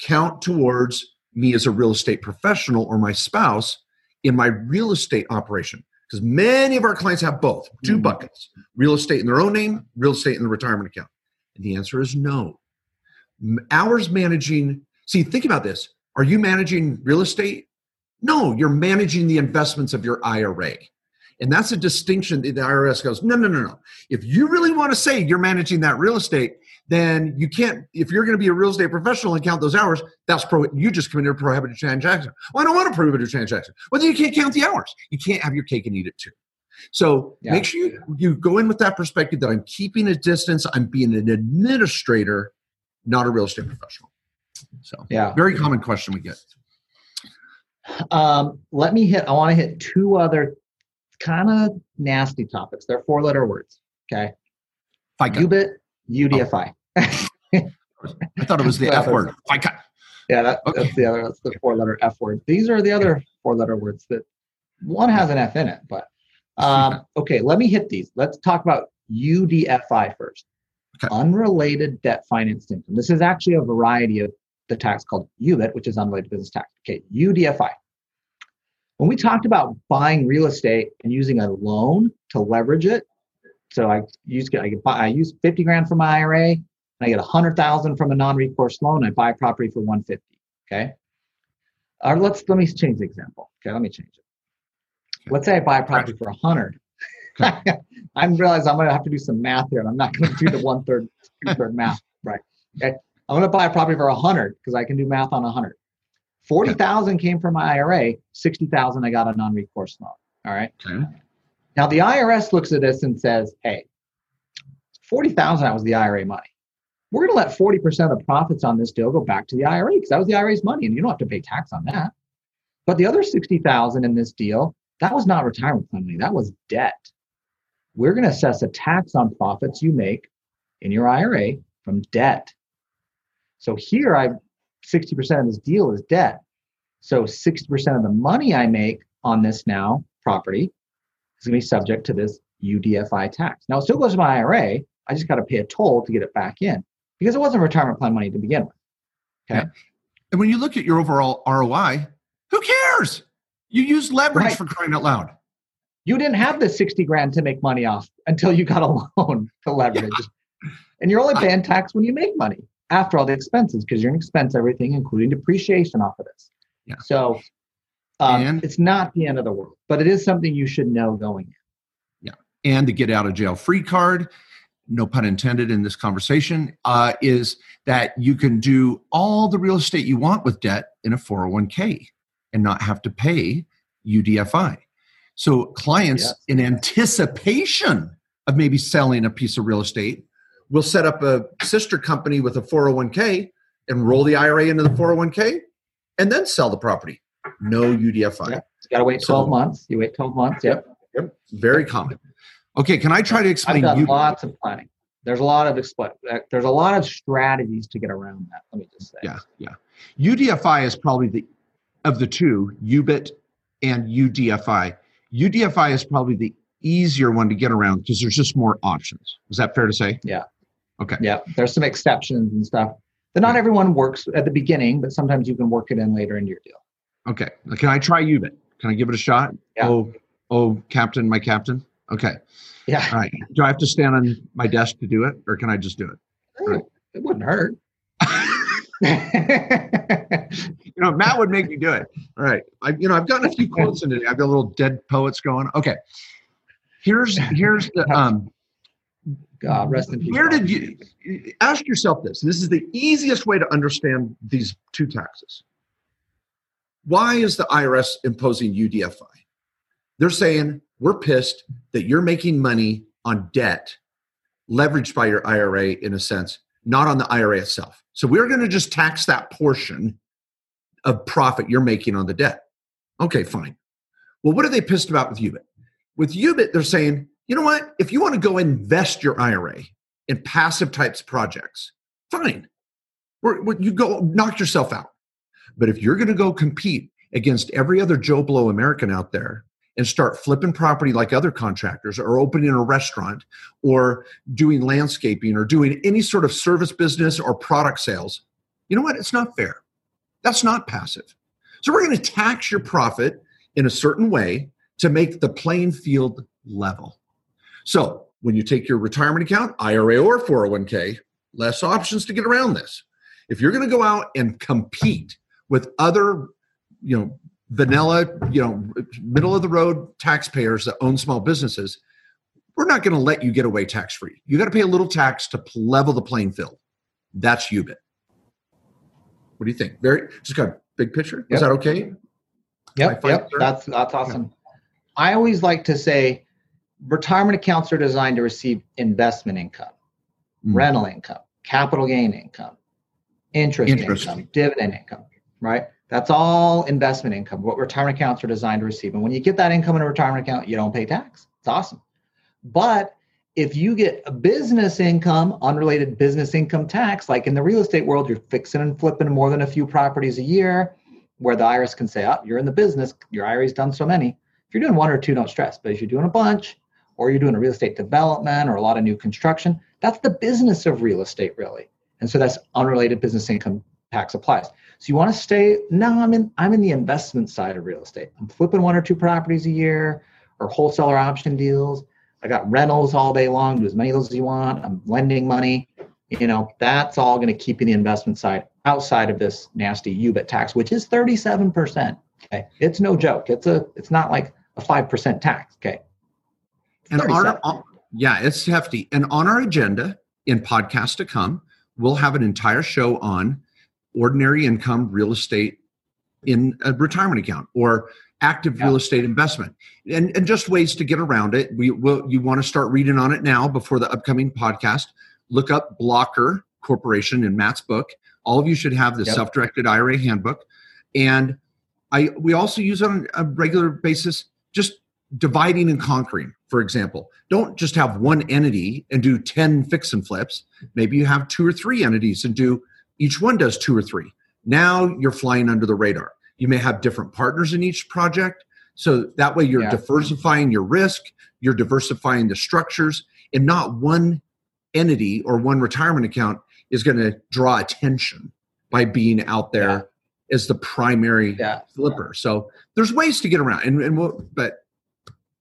S2: count towards me as a real estate professional or my spouse in my real estate operation? Because many of our clients have both 2
S1: Mhm.
S2: buckets real estate in their own name, real estate in the retirement account. And the answer is no. Hours managing, see, think about this. Are you managing real estate? No, you're managing the investments of your IRA. And that's a distinction that the IRS goes, no, no, no, no. If you really want to say you're managing that real estate, then you can't, if you're going to be a real estate professional and count those hours, that's pro, you just committed a prohibited transaction. Well, I don't want to prohibit a prohibited transaction. Well, then you can't count the hours. You can't have your cake and eat it too. So
S1: Yeah.
S2: make sure you, you go in with that perspective that I'm keeping a distance, I'm being an administrator, not a real estate professional. So
S1: Yeah.
S2: very common question we get.
S1: Um, let me hit, I want to hit two other kind of nasty topics. They're four letter words. Okay.
S2: FICA.
S1: UBIT, UDFI.
S2: I thought it was the F word. FICA.
S1: Yeah, that,
S2: Okay.
S1: that's the other, that's the four letter F word. These are the other four letter words that one has an F in it, but um, okay, let me hit these. Let's talk about UDFI first.
S2: Okay.
S1: Unrelated debt financed income. This is actually a variety of the tax called UBIT, which is unrelated business tax. Okay, UDFI. when we talked about buying real estate and using a loan to leverage it, so I use I buy, I use 50 grand from my IRA and I get 100,000 from a non-recourse loan. I buy a property for 150. Okay. Or let's let me change the example. Okay, let me change it. Let's say I buy a property for 100. I realize I'm going to have to do some math here, and I'm not going to do the one third, two third math. Right. Okay. I'm going to buy a property for 100 because I can do math on 100. 40,000 came from my IRA, 60,000 I got a non-recourse loan. All right. Okay. Now the IRS looks at this and says, "Hey, 40,000 that was the IRA money. We're going to let 40% of the profits on this deal go back to the IRA because that was the IRA's money and you don't have to pay tax on that. But the other 60,000 in this deal, that was not retirement money, that was debt. We're going to assess a tax on profits you make in your IRA from debt. So here I 60% of this deal is debt. So 60% of the money I make on this now property is going to be subject to this UDFI tax. Now it still goes to my IRA. I just got to pay a toll to get it back in because it wasn't retirement plan money to begin with.
S2: Okay. Yeah. And when you look at your overall ROI, who cares? You use leverage right. for crying out loud.
S1: You didn't have the 60 grand to make money off until you got a loan to leverage. Yeah. And you're only paying tax when you make money after all the expenses because you're going to expense everything, including depreciation off of this. Yeah. So um, it's not the end of the world, but it is something you should know going in.
S2: Yeah. And the get out of jail free card, no pun intended in this conversation, uh, is that you can do all the real estate you want with debt in a 401k and not have to pay UDFI. So clients, yes. in anticipation of maybe selling a piece of real estate, we'll set up a sister company with a 401k and roll the IRA into the 401k and then sell the property. No UDFI.
S1: Yep. You got to wait 12 so, months. You wait 12 months. Yep.
S2: Yep. Very common. Okay. Can I try to explain?
S1: I've done lots of planning. There's a lot of expl- uh, there's a lot of strategies to get around that. Let me just say.
S2: Yeah. Yeah. UDFI is probably the of the two, UBIT and UDFI. UDFI is probably the easier one to get around because there's just more options. Is that fair to say?
S1: Yeah.
S2: Okay.
S1: Yeah, there's some exceptions and stuff. But not everyone works at the beginning, but sometimes you can work it in later in your deal.
S2: Okay. Can I try UBIT? Can I give it a shot?
S1: Yeah.
S2: Oh, oh, Captain, my captain. Okay.
S1: Yeah.
S2: All right. Do I have to stand on my desk to do it, or can I just do it?
S1: Right. It wouldn't hurt.
S2: you know, Matt would make me do it. All right. I, you know, I've gotten a few quotes in today. I've got a little dead poets going. Okay. Here's here's the um,
S1: God, rest in
S2: peace. Where did you ask yourself this? This is the easiest way to understand these two taxes. Why is the IRS imposing UDFI? They're saying we're pissed that you're making money on debt leveraged by your IRA in a sense, not on the IRA itself. So we're going to just tax that portion of profit you're making on the debt. Okay, fine. Well, what are they pissed about with UBIT? With UBIT, they're saying you know what? If you want to go invest your IRA in passive types projects, fine. We're, we're, you go knock yourself out. But if you're going to go compete against every other Joe Blow American out there and start flipping property like other contractors or opening a restaurant or doing landscaping or doing any sort of service business or product sales, you know what? It's not fair. That's not passive. So we're going to tax your profit in a certain way to make the playing field level. So when you take your retirement account, IRA or 401k, less options to get around this. If you're going to go out and compete with other, you know, vanilla, you know, middle of the road taxpayers that own small businesses, we're not going to let you get away tax free. You got to pay a little tax to level the playing field. That's UBIT. What do you think? Very just got a big picture. Yep. Is that okay?
S1: Yep. Yep. That's that's awesome. Yeah. I always like to say retirement accounts are designed to receive investment income, mm. rental income, capital gain income, interest income, dividend income, right? That's all investment income, what retirement accounts are designed to receive. And when you get that income in a retirement account, you don't pay tax. It's awesome. But if you get a business income, unrelated business income tax, like in the real estate world, you're fixing and flipping more than a few properties a year, where the IRS can say, oh, you're in the business, your IRA's done so many. If you're doing one or two, don't stress. But if you're doing a bunch, or you're doing a real estate development or a lot of new construction, that's the business of real estate, really. And so that's unrelated business income tax applies. So you want to stay. No, I'm in. I'm in the investment side of real estate. I'm flipping one or two properties a year, or wholesaler option deals. I got rentals all day long. Do as many of those as you want. I'm lending money. You know, that's all going to keep you the investment side outside of this nasty UBIT tax, which is 37%. Okay. It's no joke. It's a it's not like a 5% tax. Okay.
S2: And on, on, yeah, it's hefty. And on our agenda in podcast to come, we'll have an entire show on ordinary income real estate in a retirement account or active real estate investment. And, and just ways to get around it. We will you want to start reading on it now before the upcoming podcast. Look up blocker corporation in matt's book. All of you should have the yep. self-directed ira handbook. And i we also use it on a regular basis just dividing and conquering for example don't just have one entity and do 10 fix and flips maybe you have two or three entities and do each one does two or three now you're flying under the radar you may have different partners in each project. So that way you're yeah. diversifying your risk, you're diversifying the structures, and not one entity or one retirement account is going to draw attention by being out there yeah. as the primary yeah. flipper. So there's ways to get around, and, and we'll, but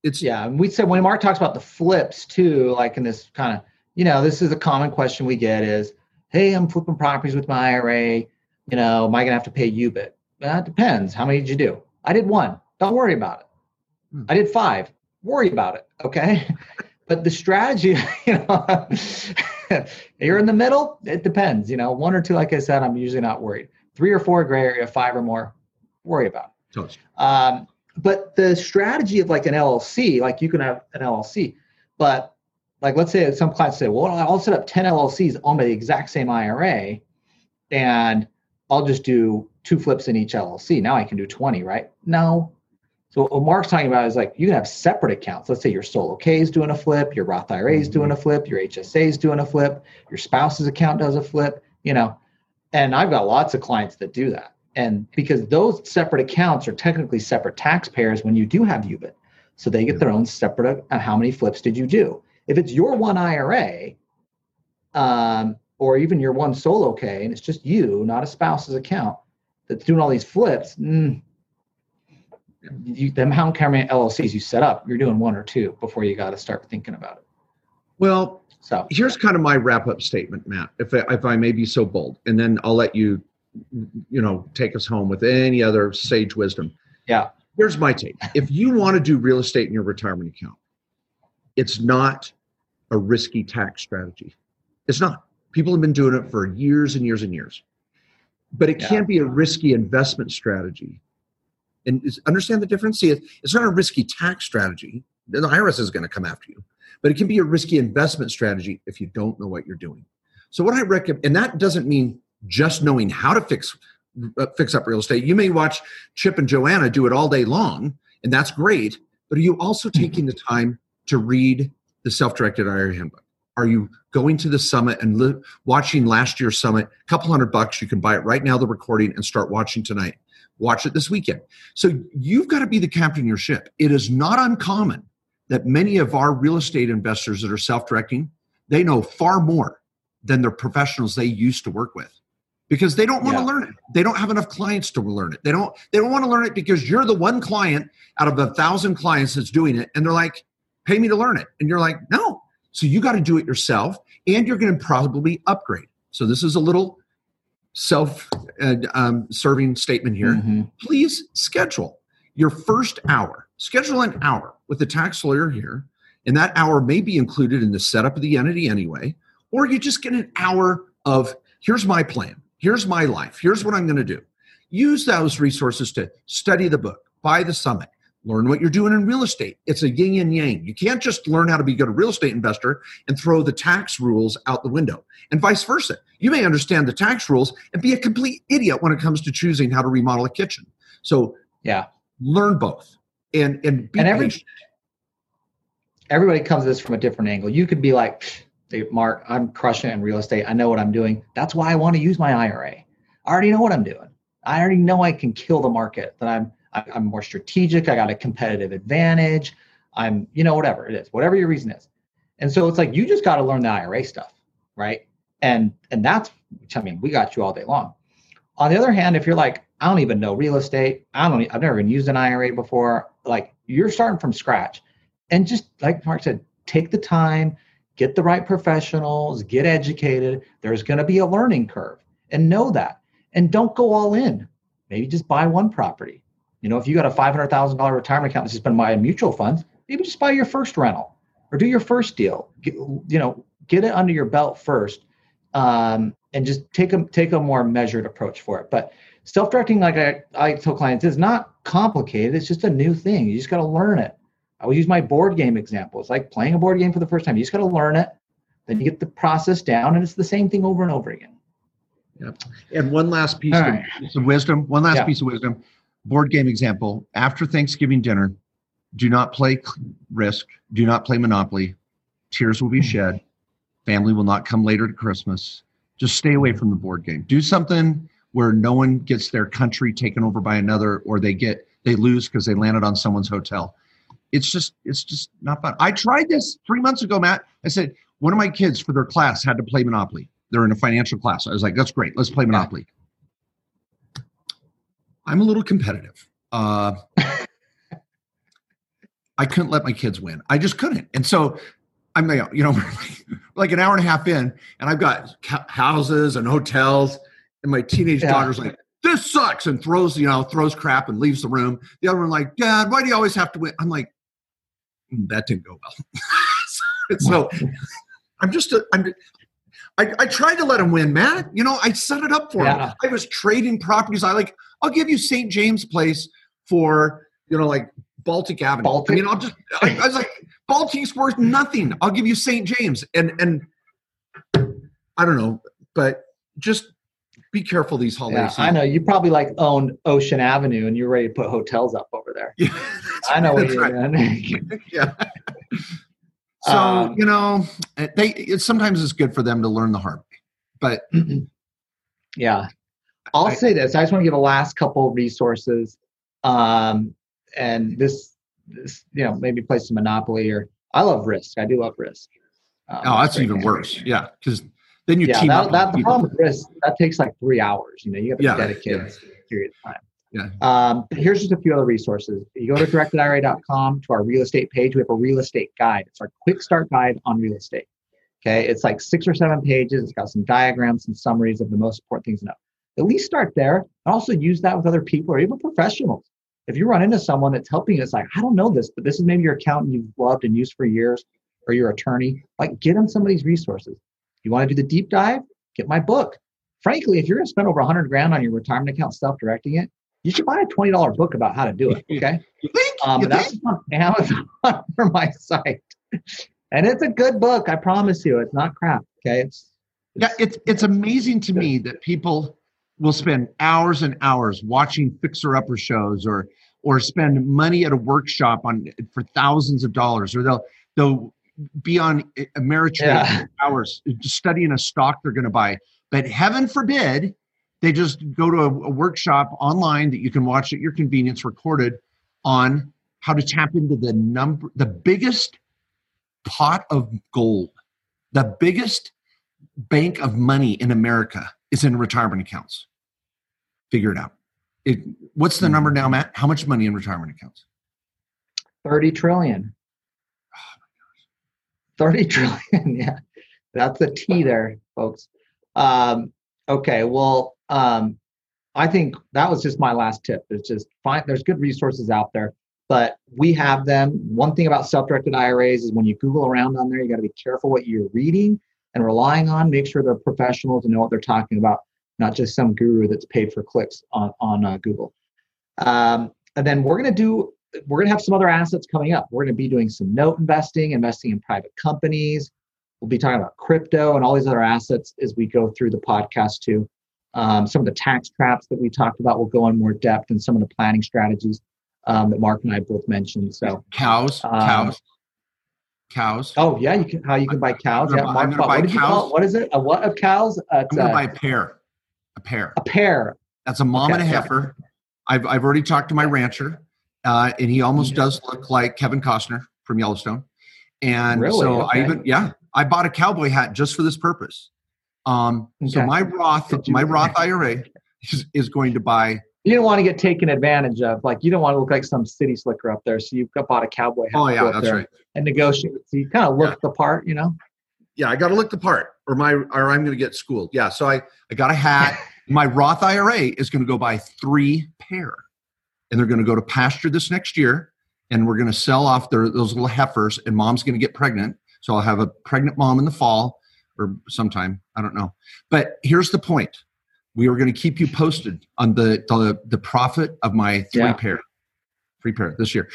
S2: it's
S1: yeah. And we said when Mark talks about the flips too, like in this kind of you know this is a common question we get is, hey, I'm flipping properties with my IRA. You know, am I going to have to pay UBIT? That depends. How many did you do? I did one. Don't worry about it. Hmm. I did five. Worry about it. Okay. but the strategy, you know, you're in the middle. It depends. You know, one or two, like I said, I'm usually not worried. Three or four gray area, five or more, worry about it. Um, but the strategy of like an LLC, like you can have an LLC, but like let's say some clients say, well, I'll set up 10 LLCs on the exact same IRA, and I'll just do two flips in each LLC. Now I can do 20, right? No. So what Mark's talking about is like you can have separate accounts. Let's say your solo K is doing a flip, your Roth IRA is doing a flip, your HSA is doing a flip, your spouse's account does a flip, you know. And I've got lots of clients that do that. And because those separate accounts are technically separate taxpayers when you do have UBIT. So they get their own separate how many flips did you do? If it's your one IRA, um, or even your one solo K and it's just you, not a spouse's account, that's doing all these flips, mm, you, the amount how many LLCs you set up, you're doing one or two before you got to start thinking about it.
S2: Well, so here's kind of my wrap up statement, Matt, if I, if I may be so bold, and then I'll let you, you know, take us home with any other sage wisdom.
S1: Yeah.
S2: Here's my take. If you want to do real estate in your retirement account, it's not a risky tax strategy. It's not. People have been doing it for years and years and years. But it yeah. can be a risky investment strategy. And understand the difference? See, it's not a risky tax strategy. The IRS is going to come after you. But it can be a risky investment strategy if you don't know what you're doing. So what I recommend, and that doesn't mean just knowing how to fix uh, fix up real estate. You may watch Chip and Joanna do it all day long, and that's great. But are you also mm-hmm. taking the time to read the self-directed IRA handbook? Are you going to the summit and li- watching last year's summit? A couple hundred bucks. You can buy it right now, the recording, and start watching tonight. Watch it this weekend. So you've got to be the captain of your ship. It is not uncommon that many of our real estate investors that are self-directing, they know far more than the professionals they used to work with because they don't want yeah. to learn it. They don't have enough clients to learn it. They don't they don't want to learn it because you're the one client out of a thousand clients that's doing it, and they're like, "Pay me to learn it," and you're like, "No, so you got to do it yourself, and you're going to probably upgrade. So this is a little self-serving um, statement here. Mm-hmm. Please schedule your first hour. Schedule an hour with the tax lawyer here, and that hour may be included in the setup of the entity anyway. Or you just get an hour of here's my plan, here's my life, here's what I'm going to do. Use those resources to study the book, buy the summit, learn what you're doing in real estate. It's a yin and yang. You can't just learn how to be a good real estate investor and throw the tax rules out the window, and vice versa. You may understand the tax rules and be a complete idiot when it comes to choosing how to remodel a kitchen. So,
S1: yeah,
S2: learn both and and be
S1: and every, patient. Everybody comes at this from a different angle. You could be like, Mark, I'm crushing it in real estate. I know what I'm doing. That's why I want to use my IRA. I already know what I'm doing. I already know I can kill the market. That I'm I'm more strategic. I got a competitive advantage. I'm, you know, whatever it is, whatever your reason is. And so it's like you just got to learn the IRA stuff, right? And and that's I mean, we got you all day long. On the other hand, if you're like, I don't even know real estate, I don't, I've never even used an IRA before, like you're starting from scratch. And just like Mark said, take the time, get the right professionals, get educated. There's going to be a learning curve and know that. And don't go all in. Maybe just buy one property. You know, if you got a $500,000 retirement account that's just been buying mutual funds, maybe just buy your first rental or do your first deal. Get, you know, get it under your belt first um, and just take a, take a more measured approach for it. But self-directing, like I, I tell clients, is not complicated. It's just a new thing. You just got to learn it. I will use my board game example. It's like playing a board game for the first time. You just got to learn it. Then you get the process down, and it's the same thing over and over again.
S2: Yep. And one last piece, of,
S1: right.
S2: piece of wisdom. One last
S1: Yeah.
S2: piece of wisdom. Board game example. After Thanksgiving dinner, do not play Risk. Do not play Monopoly. Tears will be hmm. shed. Family will not come later to Christmas. Just stay away from the board game. Do something where no one gets their country taken over by another, or they get they lose because they landed on someone's hotel. It's just it's just not fun. I tried this three months ago, Matt. I said one of my kids for their class had to play Monopoly. They're in a financial class. I was like, that's great. Let's play Monopoly. I'm a little competitive. Uh, I couldn't let my kids win. I just couldn't. And so I'm, like, you know, like an hour and a half in, and I've got houses and hotels, and my teenage
S1: Yeah.
S2: daughter's like, "This sucks," and throws, you know, throws crap and leaves the room. The other one like, "Dad, why do you always have to win?" I'm like, "Mm, that didn't go well. so I'm just, a, I'm. I, I tried to let him win, Matt. You know, I set it up for
S1: Yeah.
S2: him. I was trading properties. I like, I'll give you St. James Place for, you know, like Baltic Avenue.
S1: Baltic?
S2: I mean, I'll just, I, I was like, Baltic's worth nothing. I'll give you St. James. And, and I don't know, but just be careful these holidays.
S1: Yeah, I know. You probably like own Ocean Avenue and you're ready to put hotels up over there.
S2: Yeah,
S1: I know what you're
S2: right.
S1: doing.
S2: yeah. So
S1: Um,
S2: you know, they it, sometimes it's good for them to learn the hard way. But
S1: yeah. I'll
S2: I-
S1: say this. I just want to give a last couple of resources. Um, and this, this, you know, maybe play some Monopoly or I love Risk. I do love Risk. Um,
S2: oh, that's even worse. Yeah, because then you
S1: Yeah,
S2: team
S1: that,
S2: up.
S1: that, the problem with Risk, that takes like three hours. You know, you have to
S2: Yeah,
S1: dedicate
S2: yeah.
S1: a period of time.
S2: Yeah.
S1: Um, here's just a few other resources. You go to directedira.com to our real estate page. We have a real estate guide. It's our quick start guide on real estate. Okay. It's like six or seven pages. It's got some diagrams and summaries of the most important things to know. At least start there and also use that with other people or even professionals. If you run into someone that's helping you, it's like, I don't know this, but this is maybe your accountant you've loved and used for years or your attorney. Like, get them some of these resources. You want to do the deep dive? Get my book. Frankly, if you're going to spend over 100 grand on your retirement account self directing it, you should buy a $20 book about how to do it. Okay.
S2: You think?
S1: Um,
S2: You
S1: that's
S2: think?
S1: on Amazon for my site. And it's a good book. I promise you. It's not crap. Okay. It's,
S2: Yeah, it's it's amazing to me that people will spend hours and hours watching fixer upper shows or or spend money at a workshop on for thousands of dollars or they'll they'll be on eh, Ameritrade
S1: Yeah.
S2: hours studying a stock they're going to buy. But heaven forbid they just go to a, a workshop online that you can watch at your convenience recorded on how to tap into the number the biggest pot of gold, the biggest bank of money in America is in retirement accounts. Figure it out. It, what's the number hmm. now, Matt? How much money in retirement accounts?
S1: 30 trillion. 30 trillion. Yeah. That's a T there, folks. Um, okay. Well, um, I think that was just my last tip. It's just find there's good resources out there, but we have them. One thing about self-directed IRAs is when you Google around on there, you got to be careful what you're reading and relying on. Make sure they're professionals and know what they're talking about, not just some guru that's paid for clicks on on uh, Google. Um, and then we're going to do we're going to have some other assets coming up. We're going to be doing some note investing, investing in private companies. We'll be talking about crypto and all these other assets as we go through the podcast too. Um, some of the tax traps that we talked about will go in more depth and some of the planning strategies um, that Mark and I both mentioned. So,
S2: Cows,
S1: Um,
S2: cows, cows.
S1: oh yeah, you can how you can buy cows.
S2: I'm
S1: Yeah,
S2: buy-
S1: Mark,
S2: I'm
S1: what
S2: buy
S1: call
S2: cows.
S1: What is it? A what of cows? Uh,
S2: I'm going to
S1: a,
S2: buy a pair. A pair.
S1: a pair.
S2: That's a mom
S1: Okay,
S2: and a heifer. I've, I've already talked to my rancher, uh, and he almost
S1: Mhm.
S2: does look like Kevin Costner from Yellowstone. And
S1: Really?
S2: so
S1: Okay.
S2: I even, yeah, I bought a cowboy hat just for this purpose. Um, So my Roth, my Roth IRA, is, is going to buy.
S1: You didn't want to get taken advantage of. Like you don't want to look like some city slicker up there. So you bought a cowboy hat.
S2: Oh yeah, that's
S1: there
S2: right.
S1: And negotiate. So you kind of look
S2: Yeah.
S1: the part, you know.
S2: Yeah, I got to look the part, or my or I'm going to get schooled. Yeah, so I I got a hat. my Roth IRA is going to go buy three pair, and they're going to go to pasture this next year, and we're going to sell off their, those little heifers, and mom's going to get pregnant. So I'll have a pregnant mom in the fall or sometime. I don't know. But here's the point: we are going to keep you posted on the the, the profit of my three
S1: Yeah.
S2: pair, three pair this year.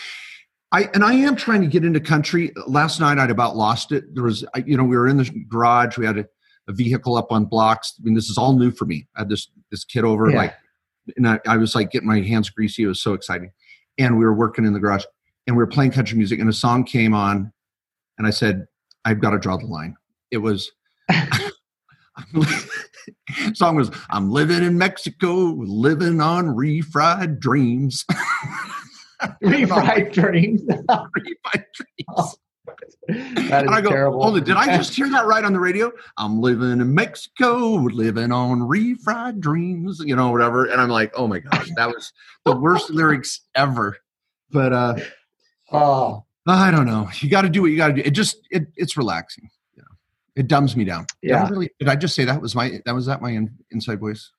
S2: I and I am trying to get into country. Last night I'd about lost it. There was, you know, we were in the garage. We had a, a vehicle up on blocks. I mean, this is all new for me. I had this this kid over,
S1: Yeah.
S2: like, and I, I was like getting my hands greasy. It was so exciting. And we were working in the garage, and we were playing country music, and a song came on, and I said, "I've got to draw the line." It was. song was I'm living in Mexico, living on refried dreams.
S1: Refried dreams.
S2: refried dreams. Oh.
S1: That
S2: And I go,
S1: terrible.
S2: hold it, did I just hear that right on the radio? I'm living in Mexico, living on refried dreams, you know, whatever. And I'm like, oh my gosh, that was the worst lyrics ever. But uh
S1: Oh,
S2: I don't know. You got to do what you got to do. It just it, it's relaxing. You know, it dumbs me down. Did I
S1: yeah.
S2: really- did I just say that was my that was that my in, inside voice?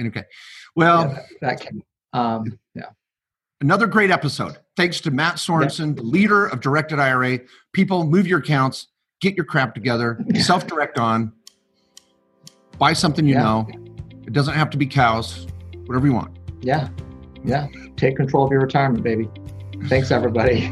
S2: Okay. Well,
S1: yeah, that, that can. Um, yeah.
S2: Another great episode. Thanks to Mat Sorensen, the leader of Directed IRA. People, move your accounts, get your crap together, self direct on, buy something you
S1: Yeah.
S2: know. It doesn't have to be cows, whatever you want.
S1: Yeah. Yeah. Take control of your retirement, baby. Thanks, everybody.